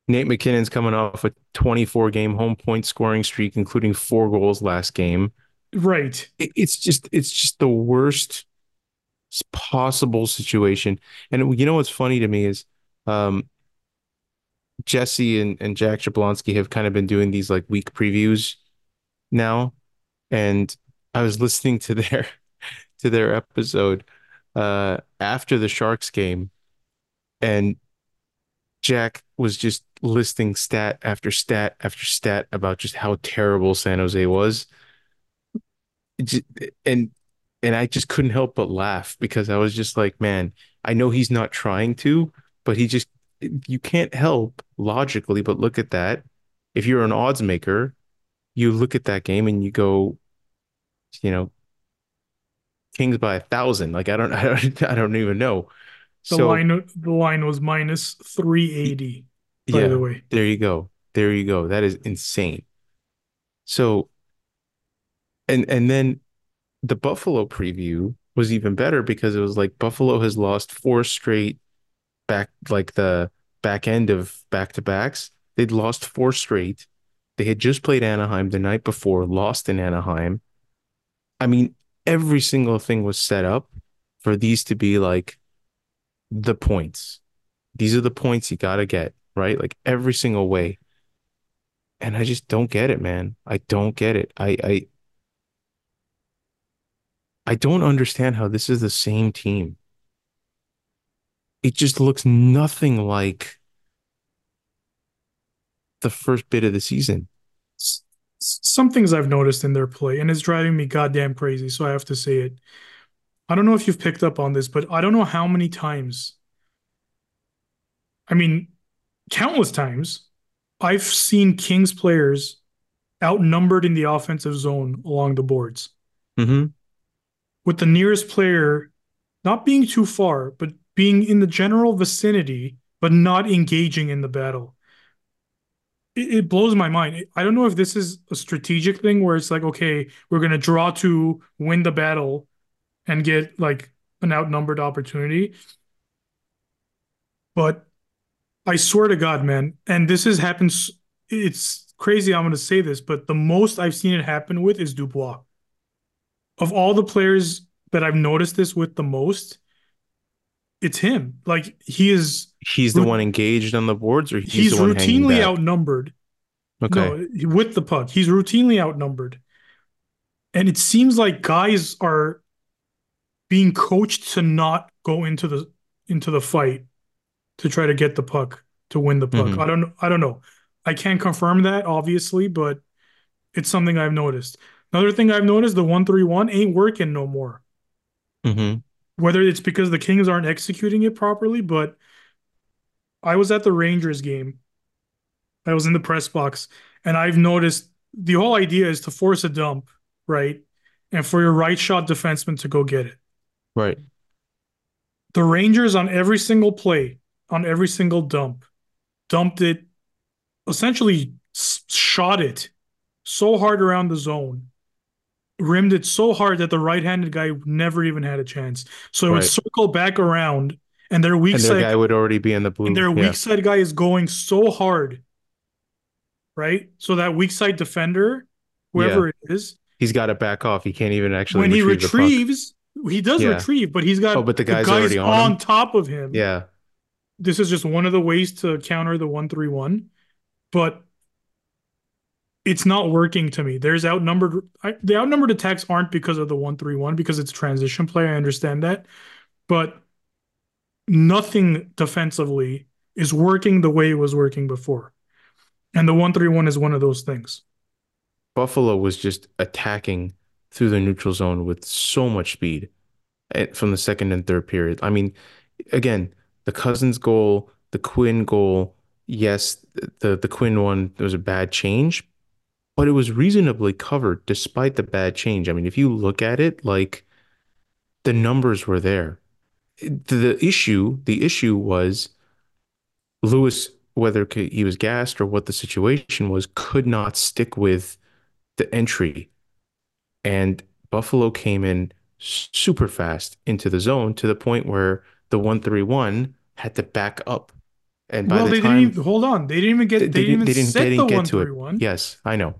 Nate MacKinnon's coming off a 24 game home point scoring streak, including four goals last game. Right. It, it's just it's just the worst possible situation. And you know what's funny to me is um Jesse and, and Jack Jablonski have kind of been doing these like week previews now. And I was listening to their to their episode uh after the Sharks game and Jack was just listing stat after stat after stat about just how terrible San Jose was. And and I just couldn't help but laugh because I was just like, man, I know he's not trying to, but he just you can't help logically but look at that. If you're an odds maker, you look at that game and you go, you know, Kings by a thousand. Like I don't I don't I don't even know. The So line the line was minus 380 by the way. there you go. There you go. That is insane. So and and then the Buffalo preview was even better because it was like Buffalo has lost four straight back like the back end of back to backs. They'd lost four straight. They had just played Anaheim the night before, lost in Anaheim. I mean, every single thing was set up for these to be like the points. These are the points you got to get, right? Like every single way. And I just don't get it, man. I don't get it. I I I don't understand how this is the same team. It just looks nothing like the first bit of the season. Some things I've noticed in their play, and it's driving me goddamn crazy, so I have to say it. I don't know if you've picked up on this, but I don't know how many times, I mean, countless times, I've seen Kings players outnumbered in the offensive zone along the boards, hmm with the nearest player not being too far, but being in the general vicinity, but not engaging in the battle. It, it blows my mind. I don't know if this is a strategic thing where it's like, okay, we're going to draw to win the battle and get like an outnumbered opportunity. But I swear to God, man, and this has happened. It's crazy. I'm going to say this, but the most I've seen it happen with is Dubois. Of all the players that I've noticed this with the most, it's him. Like he is, He's the one engaged on the boards, or he's he's the one routinely outnumbered. Okay. No, with the puck, he's routinely outnumbered, and it seems like guys are being coached to not go into the into the fight to try to get the puck to win the puck. hmm I don't I don't know. I can't confirm that obviously, but it's something I've noticed. Another thing I've noticed, the 131 ain't working no more. hmm Whether it's because the Kings aren't executing it properly, but I was at the Rangers game. I was in the press box and I've noticed the whole idea is to force a dump, right? And for your right shot defenseman to go get it. Right. The Rangers on every single play, on every single dump, dumped it, essentially shot it so hard around the zone, rimmed it so hard that the right-handed guy never even had a chance. So it would circle back around, and their weak And their side guy would already be in the blue. and their Yeah. weak side guy is going so hard, right? So that weak side defender, Yeah. whoever it is, He's got to back off. He can't even actually when he retrieve the puck. retrieves, he does Yeah. retrieve, but he's got Oh, but the guy's guys already on him? top of him. Yeah. This is just one of the ways to counter the one three one, but it's not working to me. There's outnumbered. I, the outnumbered attacks aren't because of the one three one because it's transition play. I understand that, but nothing defensively is working the way it was working before, and the one three one is one of those things. Buffalo was just attacking through the neutral zone with so much speed eh, from the second and third period. I mean, again, the Cozens goal, the Quinn goal, yes, the the Quinn one was a bad change, but it was reasonably covered despite the bad change. I mean, if you look at it, like the numbers were there. The issue, the issue was Lewis, whether he was gassed or what the situation was, could not stick with the entry. And Buffalo came in super fast into the zone to the point where the 131 had to back up. And by well, the they time didn't even hold on. They didn't even get. they, They, didn't even they didn't, set they didn't the get one to it. Yes, I know.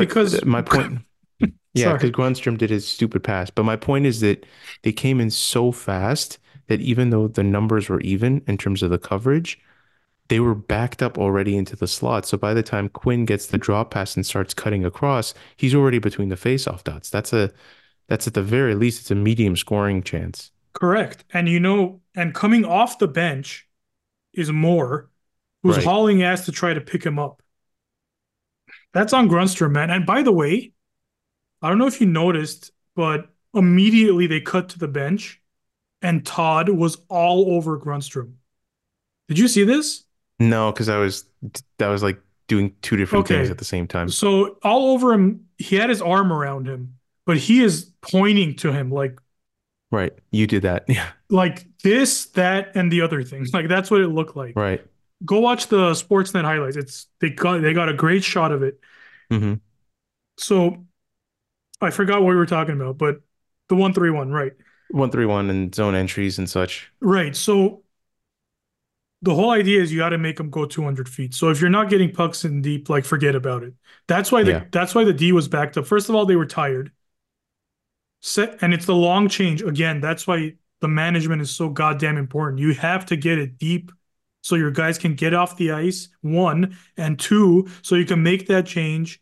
But Because- my point, yeah, because Grundstrom did his stupid pass. But my point is that they came in so fast that even though the numbers were even in terms of the coverage, they were backed up already into the slot. So by the time Quinn gets the drop pass and starts cutting across, he's already between the faceoff dots. That's a that's at the very least it's a medium scoring chance. Correct. And you know, and coming off the bench is Moore, who's Right. hauling ass to try to pick him up. That's on Grundstrom, man. And by the way, I don't know if you noticed, but immediately they cut to the bench and Todd was all over Grundstrom. Did you see this? No, because I was that was like doing two different Okay. things at the same time. So all over him, he had his arm around him, but he is pointing to him like Right. You did that. Yeah. like this, that, and the other things. Like that's what it looked like. Right. Go watch the Sportsnet highlights. It's they got they got a great shot of it. hmm So I forgot what we were talking about, but the one three one, right? One three one and zone entries and such. Right. So the whole idea is you got to make them go 200 feet. So if you're not getting pucks in deep, like forget about it. That's why the Yeah. that's why the D was backed up. First of all, they were tired. Set and it's the long change again. That's why the management is so goddamn important. You have to get it deep so your guys can get off the ice. One and two, so you can make that change,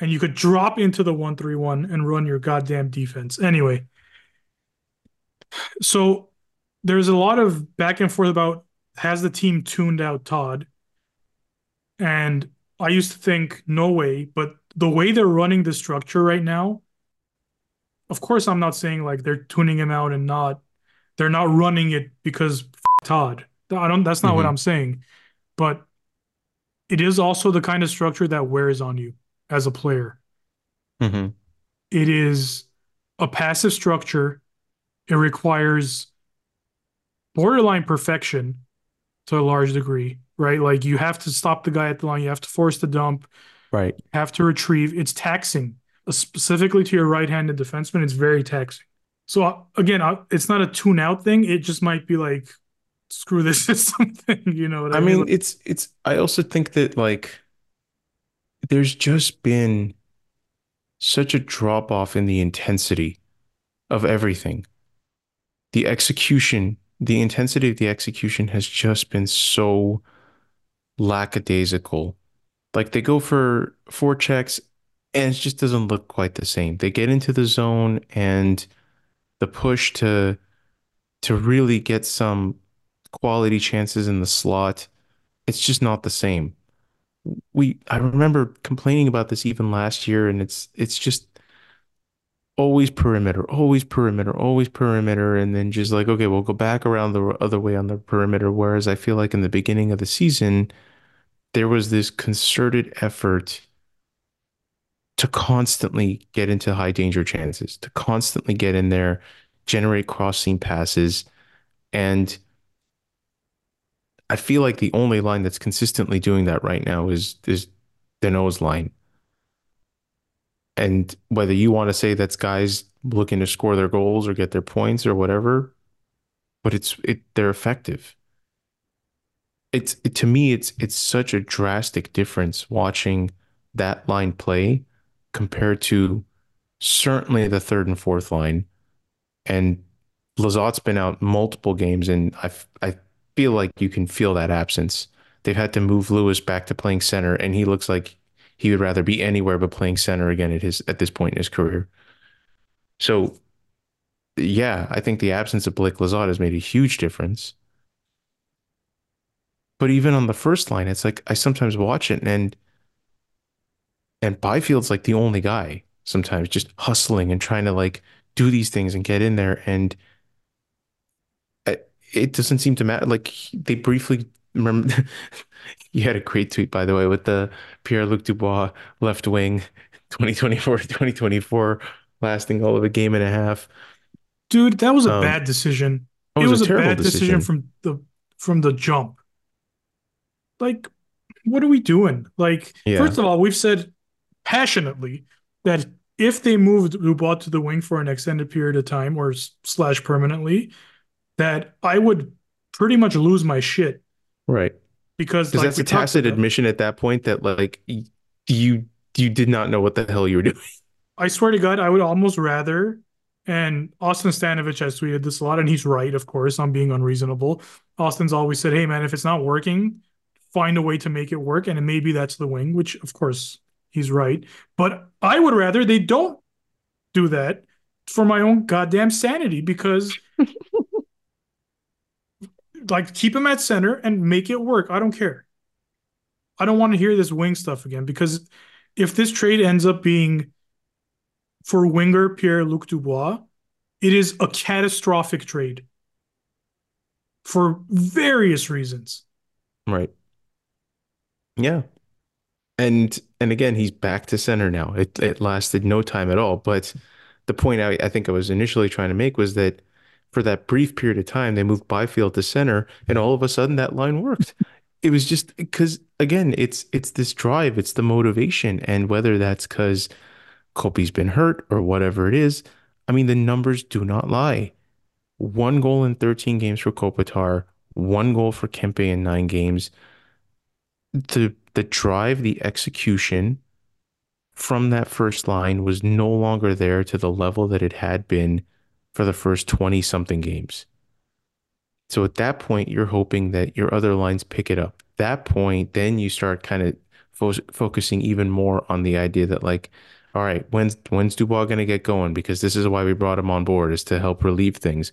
and you could drop into the one three one and run your goddamn defense. Anyway, so there's a lot of back and forth about has the team tuned out Todd? And I used to think no way, but the way they're running the structure right now, of course, I'm not saying like they're tuning him out and not they're not running it because Todd. I don't. That's not what Mhm. I'm saying, but it is also the kind of structure that wears on you as a player. hmm It is a passive structure. It requires borderline perfection to a large degree, right? Like you have to stop the guy at the line, you have to force the dump, Right. you have to retrieve. It's taxing, Uh, specifically to your right-handed defenseman. It's very taxing. So uh, again, uh, it's not a tune-out thing. It just might be like, screw this system thing. You know what I, I mean? mean, it's it's I also think that like there's just been such a drop off in the intensity of everything. The execution, the intensity of the execution has just been so lackadaisical. Like they go for four checks and it just doesn't look quite the same. They get into the zone and the push to to really get some quality chances in the slot, it's just not the same. We I remember complaining about this even last year and it's it's just always perimeter, always perimeter, always perimeter and then just like okay, we'll go back around the other way on the perimeter whereas I feel like in the beginning of the season there was this concerted effort to constantly get into high danger chances, to constantly get in there, generate cross seam passes, And I feel like the only line that's consistently doing that right now is is the nose line. And whether you want to say that's guys looking to score their goals or get their points or whatever, but it's it they're effective. It's it, to me it's it's such a drastic difference watching that line play compared to certainly the third and fourth line. And has been out multiple games, and I I feel like you can feel that absence. They've had to move Lewis back to playing center, and he looks like he would rather be anywhere but playing center again at his at this point in his career. So yeah, I think the absence of Blake Lizotte has made a huge difference. But even on the first line, it's like I sometimes watch it and and Byfield's like the only guy sometimes just hustling and trying to like do these things and get in there and it doesn't seem to matter. Like they briefly remember you had a great tweet by the way with the Pierre-Luc Dubois left wing 2024 2024 lasting all of a game and a half. Dude, that was a um, bad decision. It was, it was a, a bad decision. decision from the from the jump. Like, what are we doing? Like, yeah. first of all, we've said passionately that if they moved Dubois to the wing for an extended period of time or slash permanently, that I would pretty much lose my shit. Right. Because like, that's a tacit admission at that point that like you you did not know what the hell you were doing. I swear to God, I would almost rather, and Austin Stanovich has tweeted this a lot, and he's right, of course, I'm being unreasonable. Austin's always said, hey man, if it's not working, find a way to make it work. And maybe that's the wing, which of course he's right. But I would rather they don't do that for my own goddamn sanity because like keep him at center and make it work. I don't care. I don't want to hear this wing stuff again because if this trade ends up being for winger Pierre Luc Dubois, it is a catastrophic trade for various reasons. Right. Yeah. And and again, he's back to center now. It it lasted no time at all. But the point I, I think I was initially trying to make was that for that brief period of time, they moved Byfield to center, and all of a sudden that line worked. It was just because again, it's it's this drive, it's the motivation, and whether that's because Kopi's been hurt or whatever it is, I mean the numbers do not lie. One goal in 13 games for Kopitar, one goal for Kempe in nine games. The the drive, the execution from that first line was no longer there to the level that it had been for the first 20 something games. So at that point, you're hoping that your other lines pick it up. That point, then you start kind of fo- focusing even more on the idea that like, all right, when's when's Dubois going to get going? Because this is why we brought him on board is to help relieve things.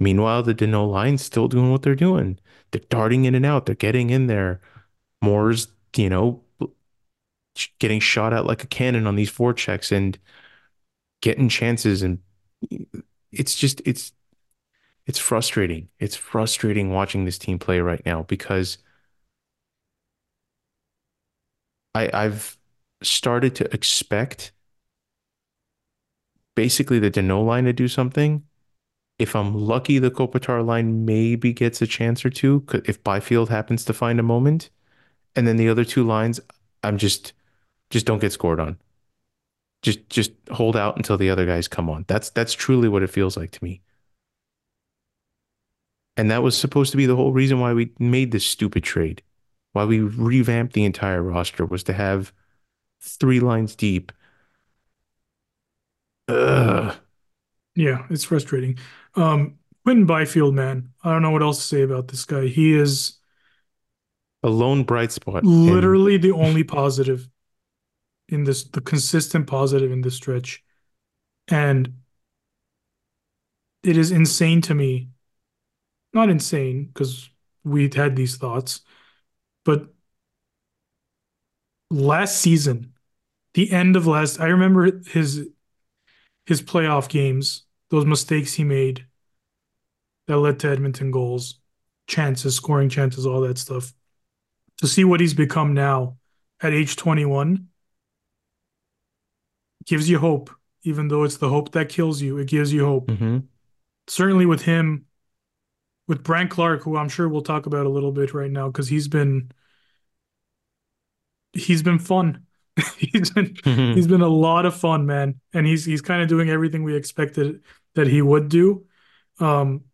Meanwhile, the Danault line's still doing what they're doing. They're darting in and out. They're getting in there. Moore's, you know, getting shot at like a cannon on these four checks and getting chances and it's just it's it's frustrating. It's frustrating watching this team play right now because I I've started to expect basically the Danault line to do something. If I'm lucky, the Kopitar line maybe gets a chance or two if Byfield happens to find a moment. And then the other two lines, I'm just just don't get scored on just just hold out until the other guys come on. That's that's truly what it feels like to me. And that was supposed to be the whole reason why we made this stupid trade. Why we revamped the entire roster was to have three lines deep. Ugh. Yeah, it's frustrating. Um, Quinton Byfield, man, I don't know what else to say about this guy. He is a lone bright spot. Literally the only positive in this the consistent positive in this stretch. And it is insane to me. Not insane, because we'd had these thoughts, but last season, the end of last I remember his his playoff games, those mistakes he made that led to Edmonton goals, chances, scoring chances, all that stuff. To see what he's become now at age 21 gives you hope, even though it's the hope that kills you. It gives you hope. Mm-hmm. Certainly with him, with Brandt Clarke, who I'm sure we'll talk about a little bit right now, because he's been he's been fun. he's been he's been a lot of fun, man, and he's he's kind of doing everything we expected that he would do. Um,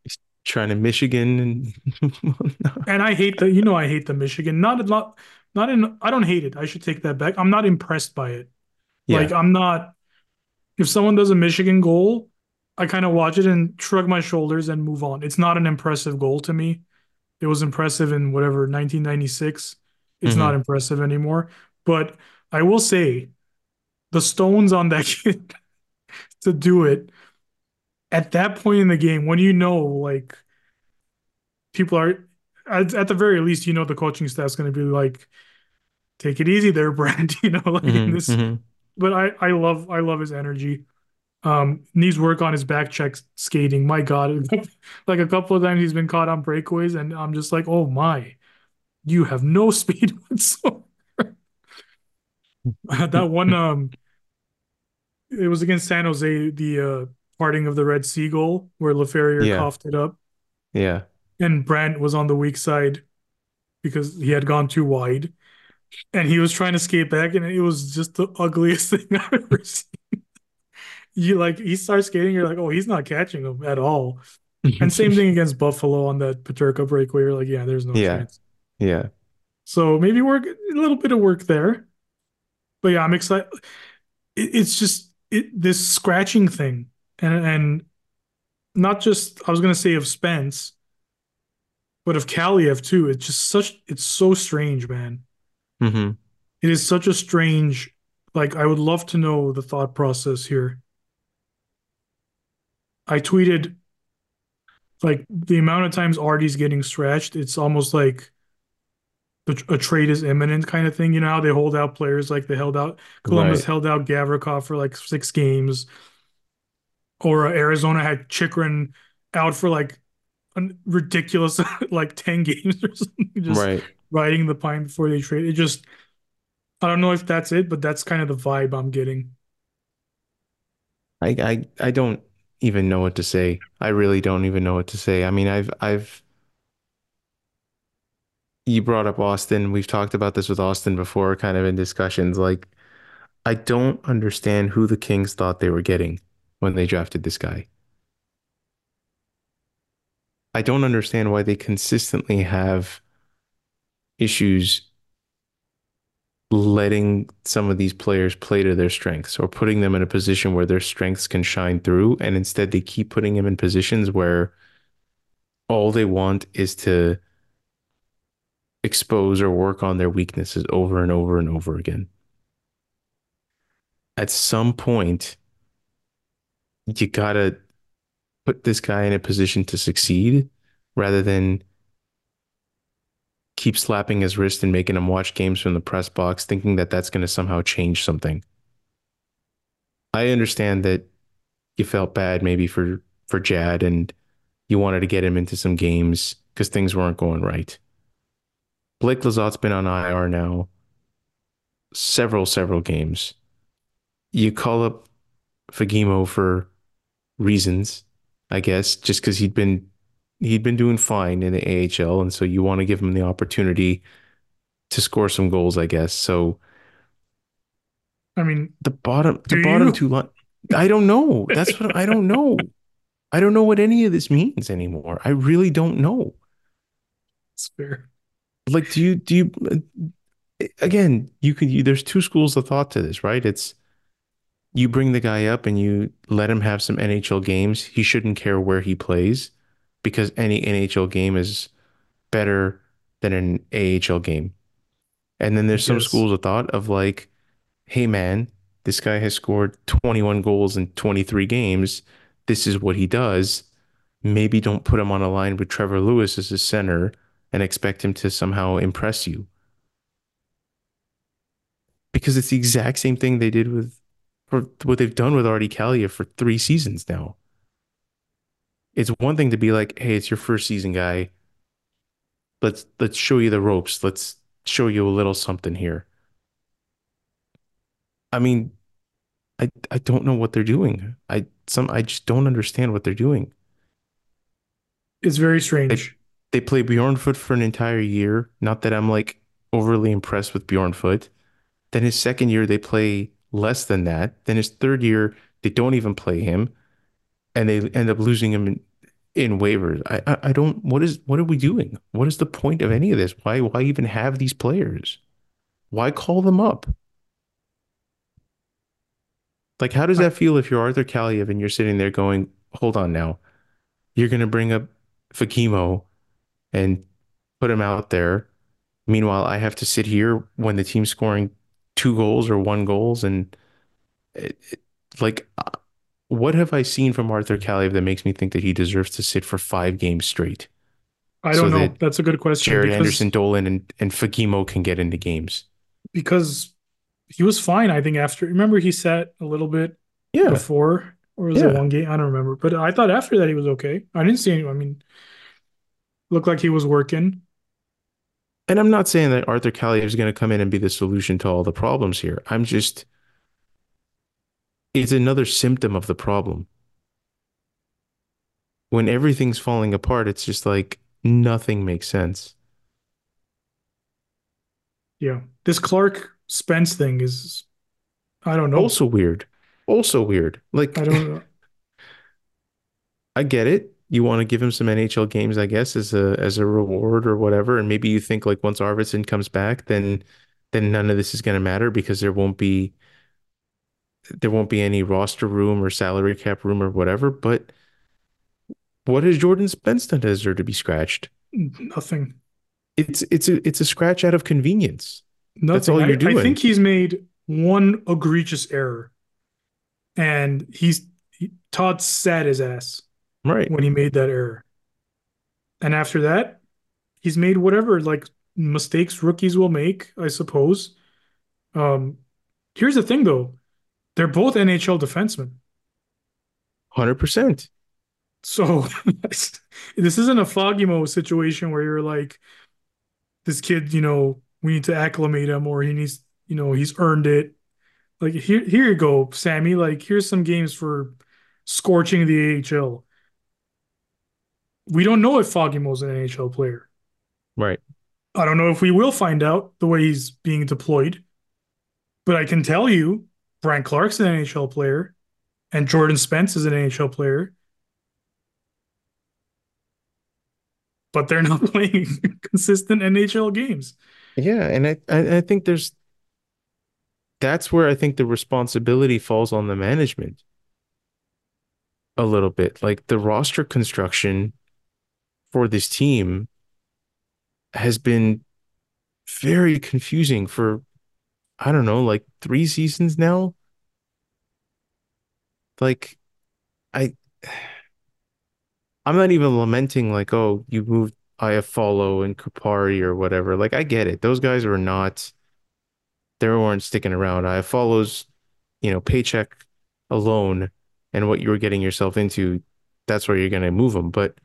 Trying to Michigan and and I hate the you know I hate the Michigan. Not not not in I don't hate it. I should take that back. I'm not impressed by it. Like. I'm not if someone does a Michigan goal, I kind of watch it and shrug my shoulders and move on. It's not an impressive goal to me. It was impressive in whatever 1996. It's not hmm impressive anymore. But I will say the stones on that kid to do it at that point in the game when you know like people are at, at the very least you know the coaching staff's going to be like take it easy there Brandt you know like in hmm this hmm but I I love I love his energy. Um needs work on his back check skating. My god. Like a couple of times he's been caught on breakaways and I'm just like oh my you have no speed whatsoever. That one um it was against San Jose the uh parting of the Red Seagull, where Laferriere Yeah. coughed it up. Yeah. and Brandt was on the weak side because he had gone too wide and he was trying to skate back and it was just the ugliest thing I've ever seen. You like he starts skating, you're like, oh, he's not catching him at all. And same thing against Buffalo on that Peterka breakaway. You're like, yeah, there's no Yeah. chance. Yeah. So maybe work a little bit of work there. But yeah, I'm excited. It, it's just it, this scratching thing, and and not just I was gonna say of Spence, but of Kaliyev too. It's just such it's so strange, man. Hmm It is such a strange. Like I would love to know the thought process here. I tweeted like the amount of times Artie's getting stretched. It's almost like a trade is imminent kind of thing. You know how they hold out players like they held out Columbus Right. held out Gavrikov for like six games, or uh, Arizona had Chychrun out for like a ridiculous like ten games or something, just Right. Riding the pine before they trade. It just I don't know if that's it, but that's kind of the vibe I'm getting. I, I I don't even know what to say. I really don't even know what to say. I mean, I've I've you brought up Austin. We've talked about this with Austin before, kind of in discussions. Like, I don't understand who the Kings thought they were getting when they drafted this guy. I don't understand why they consistently have issues letting some of these players play to their strengths or putting them in a position where their strengths can shine through. And instead, they keep putting them in positions where all they want is to expose or work on their weaknesses over and over and over again. At some point, you gotta put this guy in a position to succeed rather than keep slapping his wrist and making him watch games from the press box, thinking that that's going to somehow change something. I understand that you felt bad maybe for for Jad and you wanted to get him into some games because things weren't going right. Blake Lizotte's been on IR now several, several games. You call up Fagemo for reasons, I guess, just because he'd been he'd been doing fine in the AHL, and so you want to give him the opportunity to score some goals, I guess. So I mean, the bottom the bottom you? two line, I don't know. That's what I don't know. I don't know what any of this means anymore. I really don't know. It's fair. Like, do you do you uh, again? You could you, there's two schools of thought to this, right? It's you bring the guy up and you let him have some NHL games. He shouldn't care where he plays because any NHL game is better than an AHL game. And then there's some guess. schools of thought of like, hey man, this guy has scored 21 goals in 23 games. This is what he does. Maybe don't put him on a line with Trevor Lewis as a center and expect him to somehow impress you. Because it's the exact same thing they did with for what they've done with Artie Kalia for three seasons now. It's one thing to be like, hey, it's your first season guy. Let's let's show you the ropes. Let's show you a little something here. I mean, I I don't know what they're doing. I some I just don't understand what they're doing. It's very They strange. they play Bjornfot for an entire year. Not that I'm like overly impressed with Bjornfot. Then his second year they play less than that. Then his third year they don't even play him, and they end up losing him in, in waivers. I, I I don't. What is what are we doing? What is the point of any of this? Why why even have these players? Why call them up? Like, how does that feel if you're Arthur Kaliyev and you're sitting there going, hold on now, you're going to bring up Fagemo and put him out there. Meanwhile, I have to sit here when the team's scoring two goals or one goals. And it, it, like, uh, what have I seen from Arthur Kaliyev that makes me think that he deserves to sit for five games straight I don't so know. that That's a good question Jaret Anderson Dolan and, and Fagemo can get into games? because he was fine, I think, after remember he sat a little bit Yeah, before, or was it one game? I don't remember. But I thought after that he was okay. I didn't see any, I mean, looked like he was working. And I'm not saying that Arthur Kaliyev is going to come in and be the solution to all the problems here. I'm just it's another symptom of the problem. When everything's falling apart, it's just like nothing makes sense. Yeah. This Clarke Spence thing is I don't know. Also weird. Also weird. Like, I don't know. I get it. You want to give him some NHL games, I guess, as a as a reward or whatever. And maybe you think like once Arvidsson comes back, then then none of this is going to matter because there won't be there won't be any roster room or salary cap room or whatever. But what has Jordan Spence done to deserve to be scratched? Nothing. It's it's a it's a scratch out of convenience. That's Nothing. all you're I, I think he's made one egregious error and he's he, Todd sat his ass Right. when he made that error. And after that, he's made whatever like mistakes rookies will make, I suppose. Um, here's the thing though, they're both NHL defensemen. 100%. So this isn't a Foggy situation where you're like, this kid, you know, we need to acclimate him or he needs, you know, he's earned it. Like here, here you go, Sammy. Like here's some games for scorching the AHL. We don't know if Fagemo's an NHL player. Right. I don't know if we will find out the way he's being deployed, but I can tell you, Brandt Clarke's an NHL player, and Jordan Spence is an NHL player, but they're not playing consistent NHL games. Yeah, and I, I think there's that's where I think the responsibility falls on the management a little bit. Like the roster construction for this team has been very confusing for I don't know, like three seasons now. Like I I'm not even lamenting like, oh, you moved Iafallo and Kupari or whatever. Like I get it. Those guys were not they weren't sticking around. Iafallo's you know, paycheck alone and what you were getting yourself into, that's where you're going to move them. But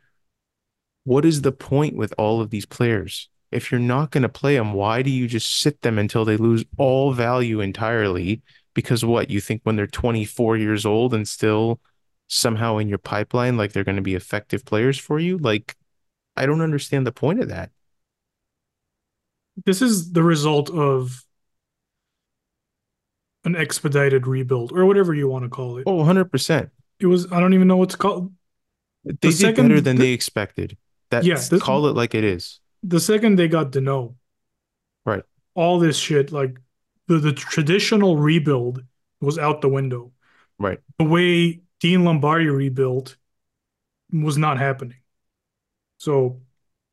what is the point with all of these players? If you're not going to play them, why do you just sit them until they lose all value entirely? Because what you think when they're 24 years old and still somehow in your pipeline, like they're going to be effective players for you? Like, I don't understand the point of that. This is the result of an expedited rebuild or whatever you want to call it. Oh, 100%. It was, I don't even know what to call the They did better than the, they expected. yeah, That's the, call it like it is. The second they got Danault, Right. all this shit, like the, the traditional rebuild was out the window. Right. The way Dean Lombardi rebuilt was not happening. So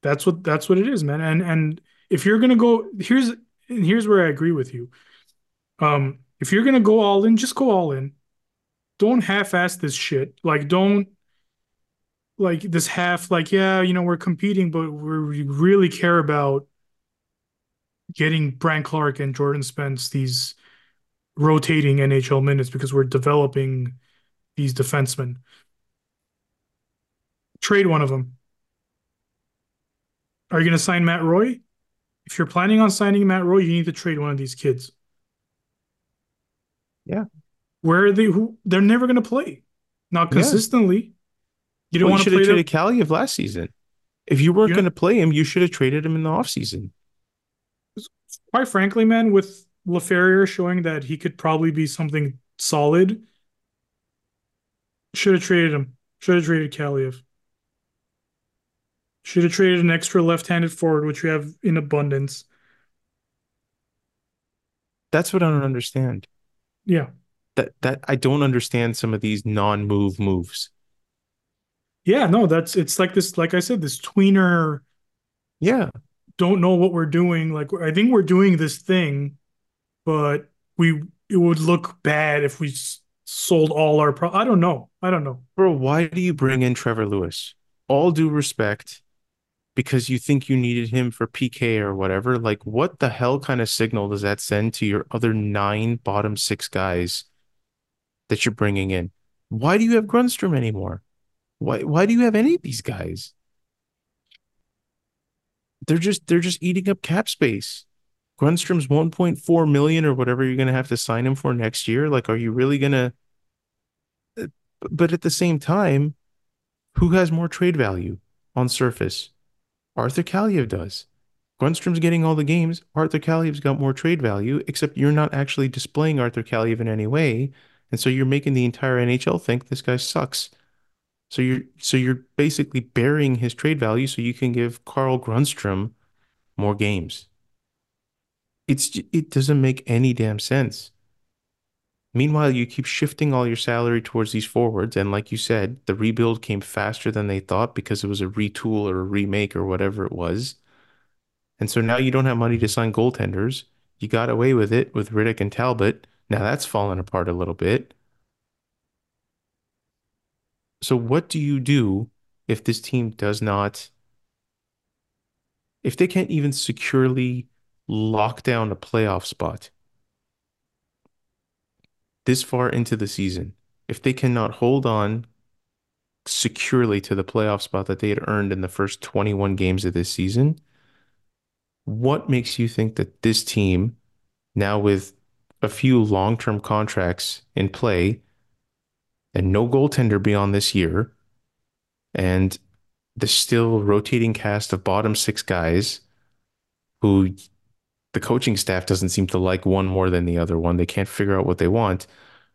that's what that's what it is, man. And and if you're gonna go here's and here's where I agree with you. Um, if you're gonna go all in, just go all in. Don't half-ass this shit. Like don't like this half like yeah, you know, we're competing, but we're, we really care about getting Brandt Clarke and Jordan Spence these rotating NHL minutes because we're developing these defensemen. Trade one of them. Are you going to sign Matt Roy? If you're planning on signing Matt Roy, you need to trade one of these kids. Yeah. Where are they? Who they're never going to play, not Yeah. You don't Well, you want to should have traded. Kaliyev last season. If you weren't You going to play him, you should have traded him in the offseason. quite frankly, man, with Laferriere showing that he could probably be something solid, should have traded him. Should have traded Kaliyev. Should have traded an extra left-handed forward, which we have in abundance. That's what I don't understand. Yeah. That that I don't understand some of these non-move moves. Yeah, no, that's it's like this, like I said, this tweener Yeah, don't know what we're doing. Like I think we're doing this thing, but we it would look bad if we sold all our pro. I don't know. I don't know. bro, why do you bring in Trevor Lewis? All due respect, because you think you needed him for PK or whatever. Like, what the hell kind of signal does that send to your other nine bottom six guys that you're bringing in? Why do you have Grundstrom anymore? Why why do you have any of these guys? They're just they're just eating up cap space. Grundstrom's 1.4 million or whatever you're gonna have to sign him for next year. Like, are you really gonna? Uh, but at the same time, who has more trade value on surface? Arthur Kaliyev does. Grundstrom's getting all the games. Arthur Kaliyev's got more trade value, except you're not actually displaying Arthur Kaliev in any way, and so you're making the entire NHL think this guy sucks. So you're so you're basically burying his trade value so you can give Carl Grundstrom more games. It's it doesn't make any damn sense. Meanwhile, you keep shifting all your salary towards these forwards, and like you said, the rebuild came faster than they thought because it was a retool or a remake or whatever it was. And so now you don't have money to sign goaltenders. You got away with it with Rittich and Talbot. Now that's fallen apart a little bit. So what do you do if this team does not, if they can't even securely lock down a playoff spot this far into the season? If they cannot hold on securely to the playoff spot that they had earned in the first 21 games of this season, what makes you think that this team, now with a few long-term contracts in play and no goaltender beyond this year, and the still rotating cast of bottom six guys who the coaching staff doesn't seem to like one more than the other one. They can't figure out what they want.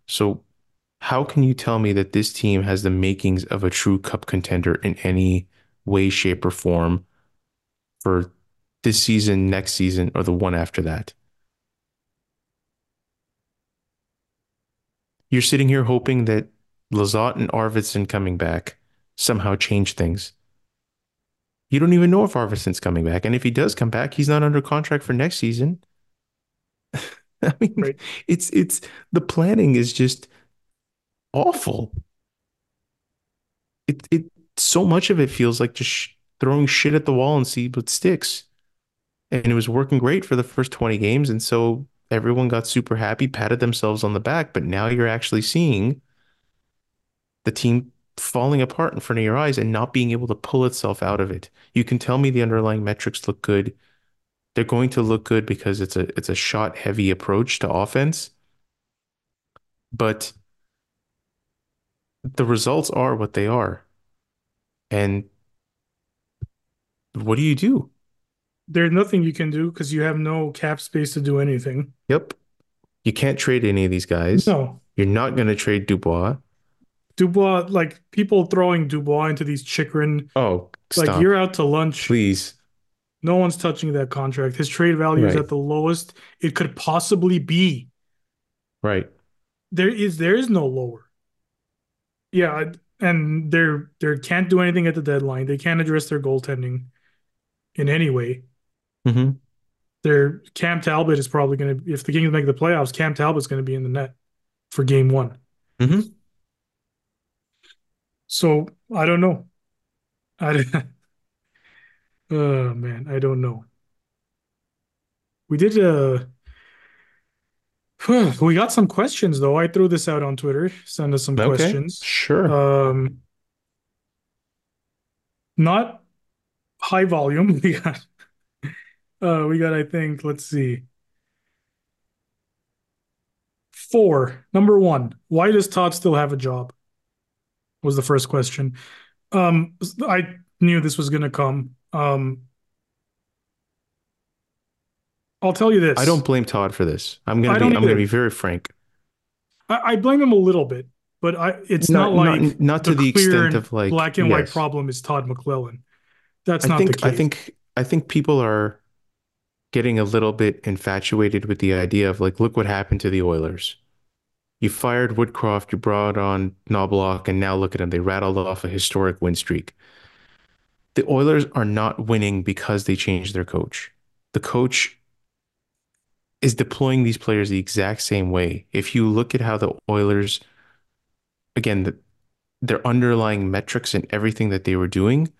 So how can you tell me that this team has the makings of a true cup contender in any way, shape, or form for this season, next season, or the one after that? You're sitting here hoping that Lizotte and Arvidsson coming back somehow change things. You don't even know if Arvidsson's coming back. And if he does come back, he's not under contract for next season. I mean, Right. it's it's the planning is just awful. It it so much of it feels like just sh throwing shit at the wall and see what sticks. And it was working great for the first 20 games, and so everyone got super happy, patted themselves on the back, but now you're actually seeing the team falling apart in front of your eyes and not being able to pull itself out of it. You can tell me the underlying metrics look good. They're going to look good because it's a it's a shot heavy approach to offense, but the results are what they are. And what do you do? There's nothing you can do because you have no cap space to do anything. Yep. You can't trade any of these guys. No. You're not going to trade Dubois. Dubois, like people throwing Dubois into these Chychrun, Oh, like stop. you're out to lunch. Please. No one's touching that contract. His trade value is at the lowest it could possibly be. Right. There is there is no lower. Yeah, and they're they can't do anything at the deadline. They can't address their goaltending in any way. hmm Their Cam Talbot is probably going to if the Kings make the playoffs, Cam Talbot's going to be in the net for game 1. hmm So, I don't know. I Oh man, I don't know. We did uh we got some questions though. I threw this out on Twitter. Send us some Okay. questions. Sure. Um not high volume. We got uh we got I think let's see. Four. Number one, why does Todd still have a job? Was the first question. Um, I knew this was going to come. Um, I'll tell you this. I don't blame Todd for this. I'm gonna be don't I'm gonna be very frank. I, I blame him a little bit, but I it's not Not like not not the to the extent of like black and white problem is Todd McLellan. That's I not the think I case. think I think people are getting a little bit infatuated with the idea of like, look what happened to the Oilers. You fired Woodcroft, you brought on Knoblauch, and now look at them. They rattled off a historic win streak. The Oilers are not winning because they changed their coach. The coach is deploying these players the exact same way. If you look at how the Oilers, again, the, their underlying metrics and everything that they were doing,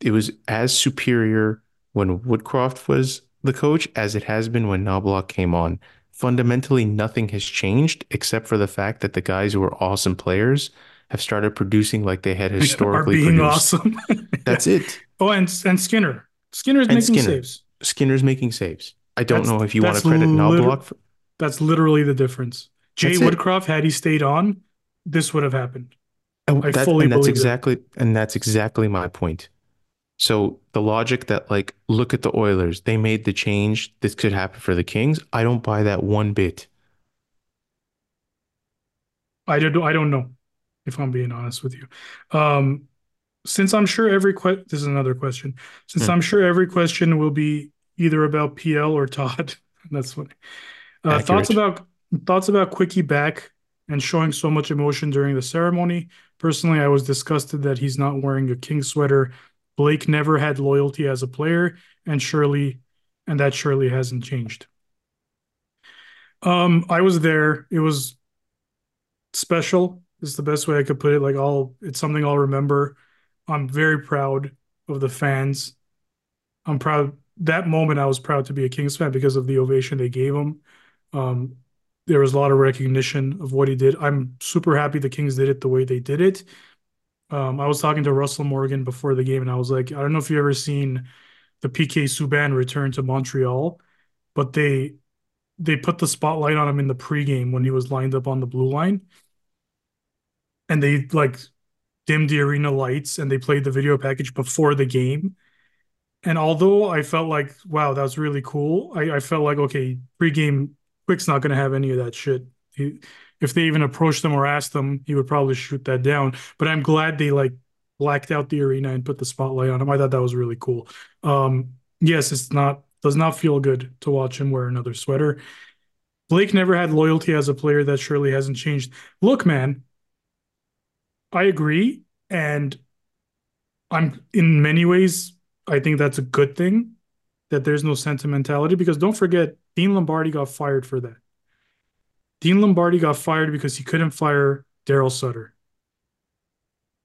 it was as superior when Woodcroft was the coach as it has been when Knoblauch came on. Fundamentally, nothing has changed except for the fact that the guys who are awesome players have started producing like they had Are historically being produced. awesome. That's it. Oh, and and Skinner. Skinner's And making Skinner. saves. Skinner's making saves. I don't That's know if you want to credit lit- Knoblauch for that's literally the difference. Jay that's it. Woodcroft, had he stayed on, this would have happened. And I that fully and that's exactly and that's exactly my point. So the logic that like look at the Oilers, they made the change, this could happen for the Kings. I don't buy that one bit. I don't I don't know if I'm being honest with you. Um, since I'm sure every que- this is another question. Since Hmm. I'm sure every question will be either about PL or Todd. That's funny. Uh, thoughts about thoughts about Quickie back and showing so much emotion during the ceremony. Personally, I was disgusted that he's not wearing a king sweater. Blake never had loyalty as a player, and surely, and that surely hasn't changed. Um, I was there. It was special. Is the best way I could put it. Like I'll, it's something I'll remember. I'm very proud of the fans. I'm proud that moment. I was proud to be a Kings fan because of the ovation they gave him. Um, there was a lot of recognition of what he did. I'm super happy the Kings did it the way they did it. Um, I was talking to Russell Morgan before the game, and I was like, I don't know if you've ever seen the PK Subban return to Montreal, but they they put the spotlight on him in the pregame when he was lined up on the blue line, and they like dimmed the arena lights and they played the video package before the game. And although I felt like, wow, that was really cool, I, I felt like, okay, pregame, Quick's not going to have any of that shit. He, if they even approached him or asked him, he would probably shoot that down. But I'm glad they like blacked out the arena and put the spotlight on him. I thought that was really cool. Um, yes, it's not does not feel good to watch him wear another sweater. Blake never had loyalty as a player. That surely hasn't changed. Look, man, I agree, and I'm in many ways. I think that's a good thing that there's no sentimentality because don't forget, Dean Lombardi got fired for that. Dean Lombardi got fired because he couldn't fire Daryl Sutter.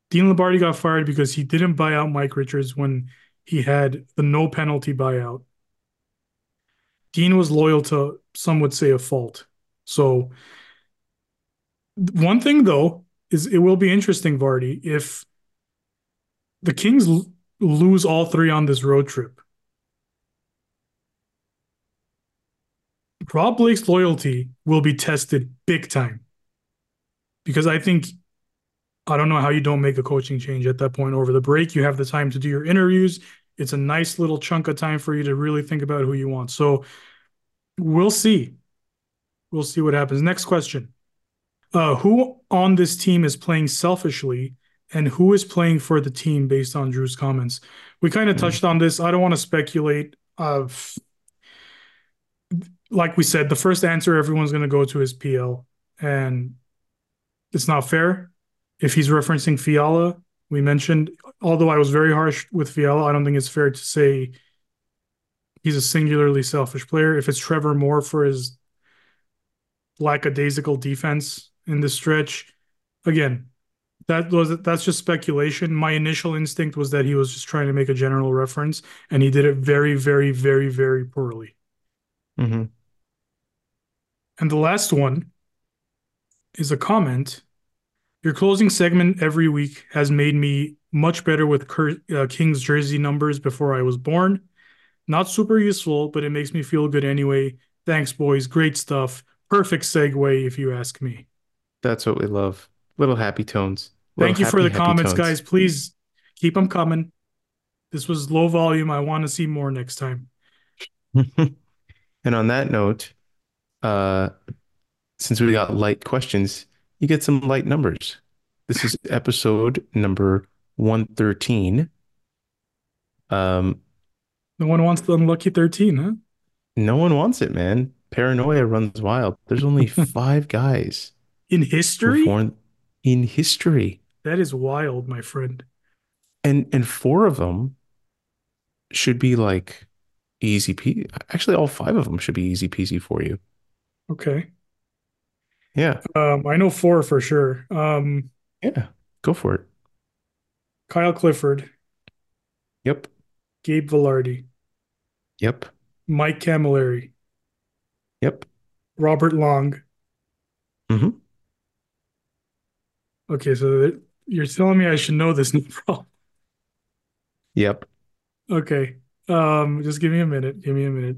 Dean Lombardi got fired because he didn't buy out Mike Richards when he had the no penalty buyout. Dean was loyal to some would say a fault. So one thing though is it will be interesting, Vardy, if the Kings l- lose all three on this road trip. Rob Blake's loyalty will be tested big time because I think I don't know how you don't make a coaching change at that point over the break. You have the time to do your interviews. It's a nice little chunk of time for you to really think about who you want. So we'll see. We'll see what happens. Next question. Uh, who on this team is playing selfishly and who is playing for the team based on Drew's comments? We kind of Hmm. touched on this. I don't want to speculate. Uh, like we said, the first answer everyone's going to go to is PL, and it's not fair. If he's referencing Fiala, we mentioned, although I was very harsh with Fiala, I don't think it's fair to say he's a singularly selfish player. If it's Trevor Moore for his lackadaisical defense in the stretch, again, that was that's just speculation. My initial instinct was that he was just trying to make a general reference, and he did it very, very, very, very poorly. hmm And the last one is a comment. Your closing segment every week has made me much better with Kurt, uh, King's jersey numbers before I was born. Not super useful, but it makes me feel good anyway. Thanks, boys. Great stuff. Perfect segue, if you ask me. That's what we love. Little happy tones. Little Thank you for the comments, tones. guys. Please Keep them coming. This was low volume. I want to see more next time. And on that note, uh, since we got light questions, you get some light numbers. This is episode number 113. Um, No one wants the unlucky 13, huh? no one wants it, man. Paranoia runs wild. There's only five guys In history? in history, That is wild, my friend. and and four of them should be like easy peasy. Actually, all five of them should be easy peasy for you. Okay. Yeah, Um, I know four for sure. Um, yeah, go for it. Kyle Clifford, Yep, Gabe Vilardi, yep, Mike Cammalleri, yep. Robert Lang. hmm Okay, so you're telling me I should know this, no problem. Yep. Okay. Um, just give me a minute. Give me a minute.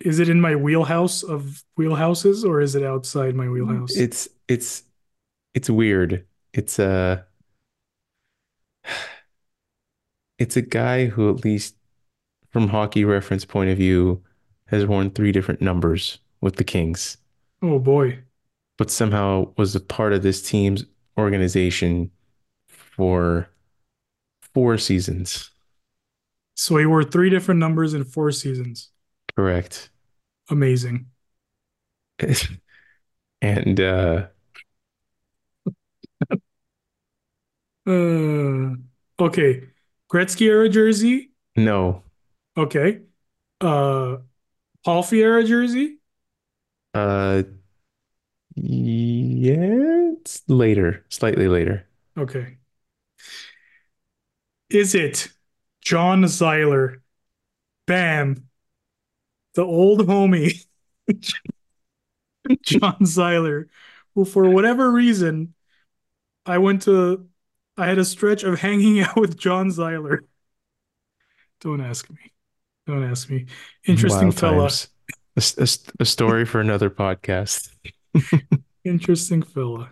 Is it in my wheelhouse of wheelhouses or is it outside my wheelhouse? It's it's it's weird. It's a it's a guy who at least from hockey reference point of view has worn three different numbers with the Kings, Oh boy. but somehow was a part of this team's organization for four seasons. So he wore three different numbers in four seasons. Correct. Amazing. And uh Uh, okay. Gretzky era jersey. no. Okay. Uh, Palffy era jersey. Uh yeah, it's later, slightly later. Okay. Is it John Zeiler? Bam. The old homie, John Zeiler, who for whatever reason, I went to, I had a stretch of hanging out with John Zeiler. Don't ask me. Don't ask me. Interesting Wild fella. A, a a story for another podcast. Interesting fella.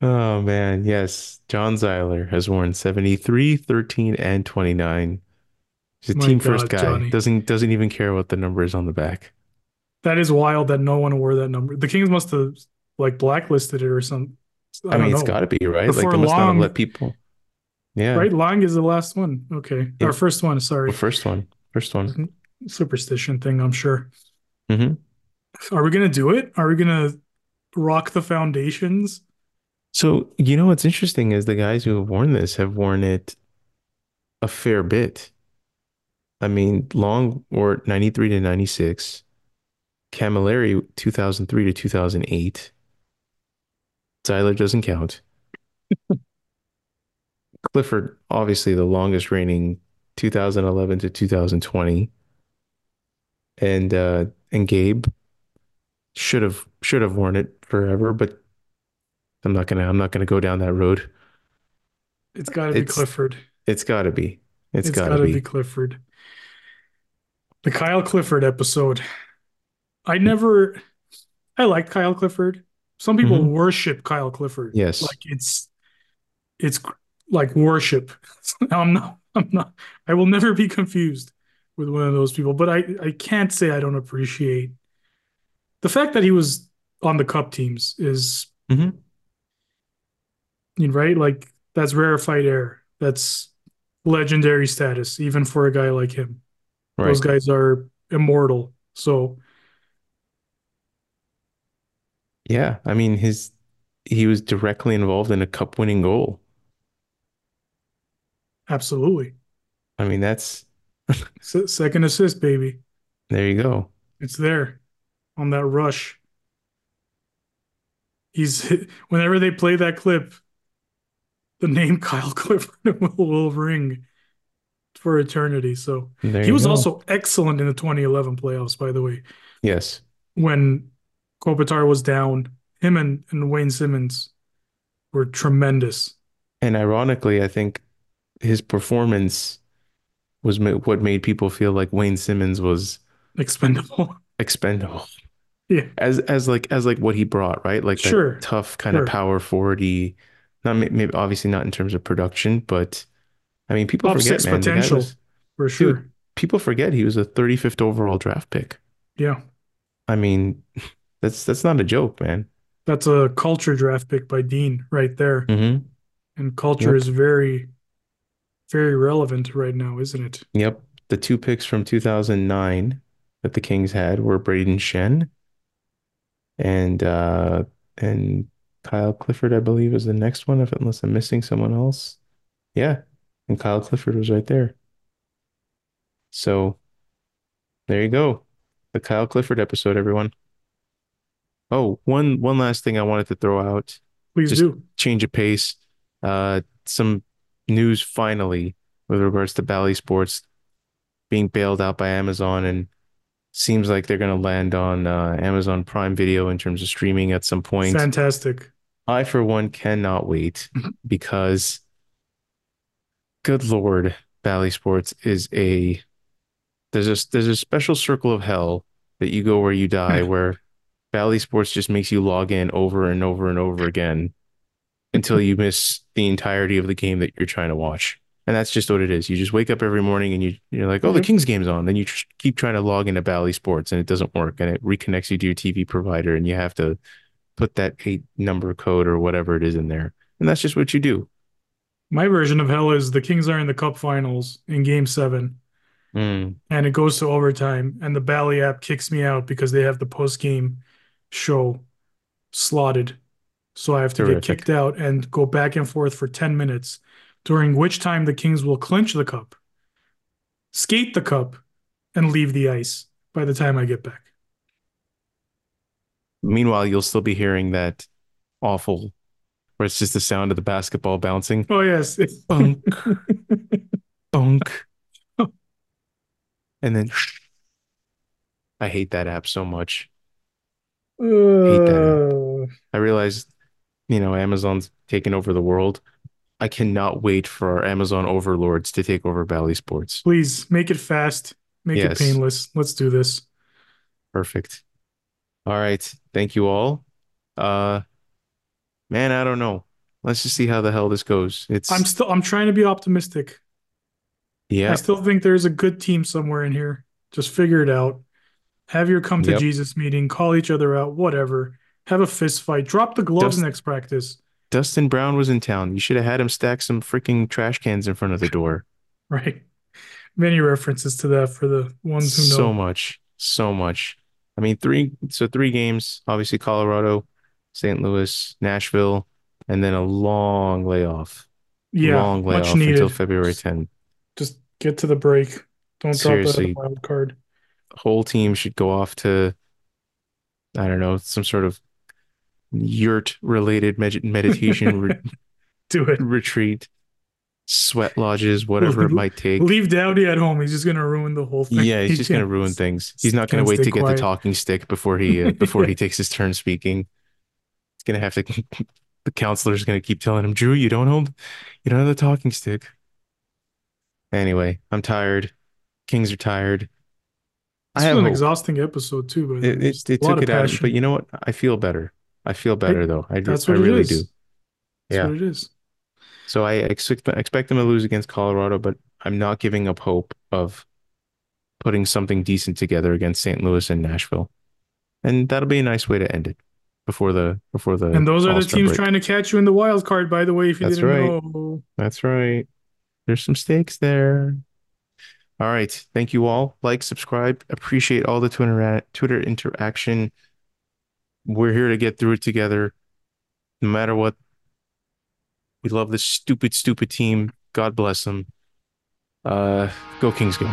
Oh man, yes. John Zeiler has worn 73, 13, and 29. He's a My team first guy. Johnny. Doesn't doesn't even care what the number is on the back. That is wild that no one wore that number. The Kings must have like blacklisted it or something. I I mean, don't it's know. got to be, right? Like Before they must not long- let people. Yeah. Right? Lang is the last one. Okay. Yeah. Our first one. Sorry. The first one. First one. Superstition thing, I'm sure. hmm Are we going to do it? Are we going to rock the foundations? So, you know what's interesting is the guys who have worn this have worn it a fair bit. I mean, Lang wore 93 to 96, Cammalleri 2003 to 2008. Zeiler doesn't count. Clifford, obviously the longest reigning 2011 to 2020. And uh and Gabe should have should have worn it forever, but I'm not gonna I'm not gonna go down that road. It's got to be It's- Clifford. It's gotta be. It's it's got gotta to be be. Clifford. The Kyle Clifford episode. I never, I like Kyle Clifford. Some people Mhm. worship Kyle Clifford. Yes. Like it's, it's like worship. I'm not, I'm not, I will never be confused with one of those people, but I, I can't say I don't appreciate the fact that he was on the cup teams is, mm-hmm. you know, right? Like that's rarefied air. That's legendary status, even for a guy like him. Right. Those guys are immortal. So Yeah. I mean, his he was directly involved in a cup winning goal. absolutely. I mean, that's Se- second assist, baby. there you go. It's there on that rush. He's whenever they play that clip, the name Kyle Clifford will, will ring for eternity. So There he was also excellent in the 2011 playoffs, by the way, Yes. when Kopitar was down. Him and, and Wayne Simmonds were tremendous. And ironically, I think his performance was ma what made people feel like Wayne Simmonds was Expendable. expendable. Yeah. As as like as like what he brought, right? Like Sure. tough kind Sure. of power forwardy, Not maybe obviously not in terms of production, but I mean, people forget, man. Potential was, for dude, sure. people forget he was a 35th overall draft pick. Yeah. I mean, that's that's not a joke, man. That's a culture draft pick by Dean right there. hmm And culture Yep. is very, very relevant right now, isn't it? Yep. The two picks from 2009 that the Kings had were Brayden Schenn and uh and Kyle Clifford, I believe, is the next one, if unless I'm missing someone else. Yeah. And Kyle Clifford was right there. So there you go. The Kyle Clifford episode, everyone. Oh, one one last thing I wanted to throw out, Please just do. change of pace. Uh some news finally with regards to Bally Sports being bailed out by Amazon and seems like they're going to land on uh, Amazon Prime Video in terms of streaming at some point. Fantastic. I, for one, cannot wait because, good Lord, Bally Sports is a there's a there's a special circle of hell that you go where you die, where Bally Sports just makes you log in over and over and over again until you miss the entirety of the game that you're trying to watch. And that's just what it is. You just wake up every morning and you you're like, oh, the mm-hmm. Kings game's on. Then you tr keep trying to log into Bally Sports and it doesn't work, and it reconnects you to your TV provider, and you have to put that eight number code or whatever it is in there. And that's just what you do. My version of hell is the Kings are in the Cup Finals in Game Seven, Mm, and it goes to overtime, and the Bally app kicks me out because they have the post game show slotted. So I have to get kicked out and go back and forth for 10 minutes, during which time the Kings will clinch the cup, skate the cup, and leave the ice by the time I get back. Meanwhile, you'll still be hearing that awful, where it's just the sound of the basketball bouncing. Oh, yes. Bunk, bunk. And then I hate that app so much. Hate that Uh, I realized, you know, Amazon's taking over the world. I cannot wait for our Amazon overlords to take over Bally Sports. please make it fast, make it painless. Let's do this. Perfect. All right. Thank you all. Uh, man, I don't know. Let's just see how the hell this goes. It's I'm still I'm trying to be optimistic. Yeah. I still think there's a good team somewhere in here. Just figure it out. Have your come to yep. Jesus meeting, call each other out, whatever. Have a fist fight. Drop the gloves Dust, next practice. Dustin Brown was in town. You should have had him stack some freaking trash cans in front of the door. Right. Many references to that for the ones who know. So much, so much. I mean, three, so three games, obviously Colorado, St. Louis, Nashville, and then a long layoff, Yeah, long much layoff until. February Just, 10th. just get to the break. Don't drop out of the Seriously, wild card. whole team should go off to, I don't know, some sort of yurt related med meditation re Do it. retreat, sweat lodges, whatever it might take. Leave Doughty at home. He's just gonna ruin the whole thing. Yeah, he's He just gonna ruin things. He's not gonna wait to get the talking stick before he uh, before he takes his turn speaking. Gonna have to. The counselor's gonna keep telling him, Drew, you don't hold, you don't have the talking stick. Anyway, I'm tired. Kings are tired. I This was have an hope. exhausting episode too, but It it, it took of it out, but you know what? I feel better. I feel better though. I do. I what it really do. That's Yeah. what it is. So I expect expect them to lose against Colorado, but I'm not giving up hope of putting something decent together against St. Louis and Nashville. And that'll be a nice way to end it before the before the And those are the teams break. trying to catch you in the wild card, by the way, if you That's didn't right. know. That's right. There's some stakes there. All right. Thank you all. Like, subscribe. Appreciate all the Twitter Twitter interaction. We're here to get through it together. No matter what. We love this stupid, stupid team. God bless them. Uh, go Kings, go.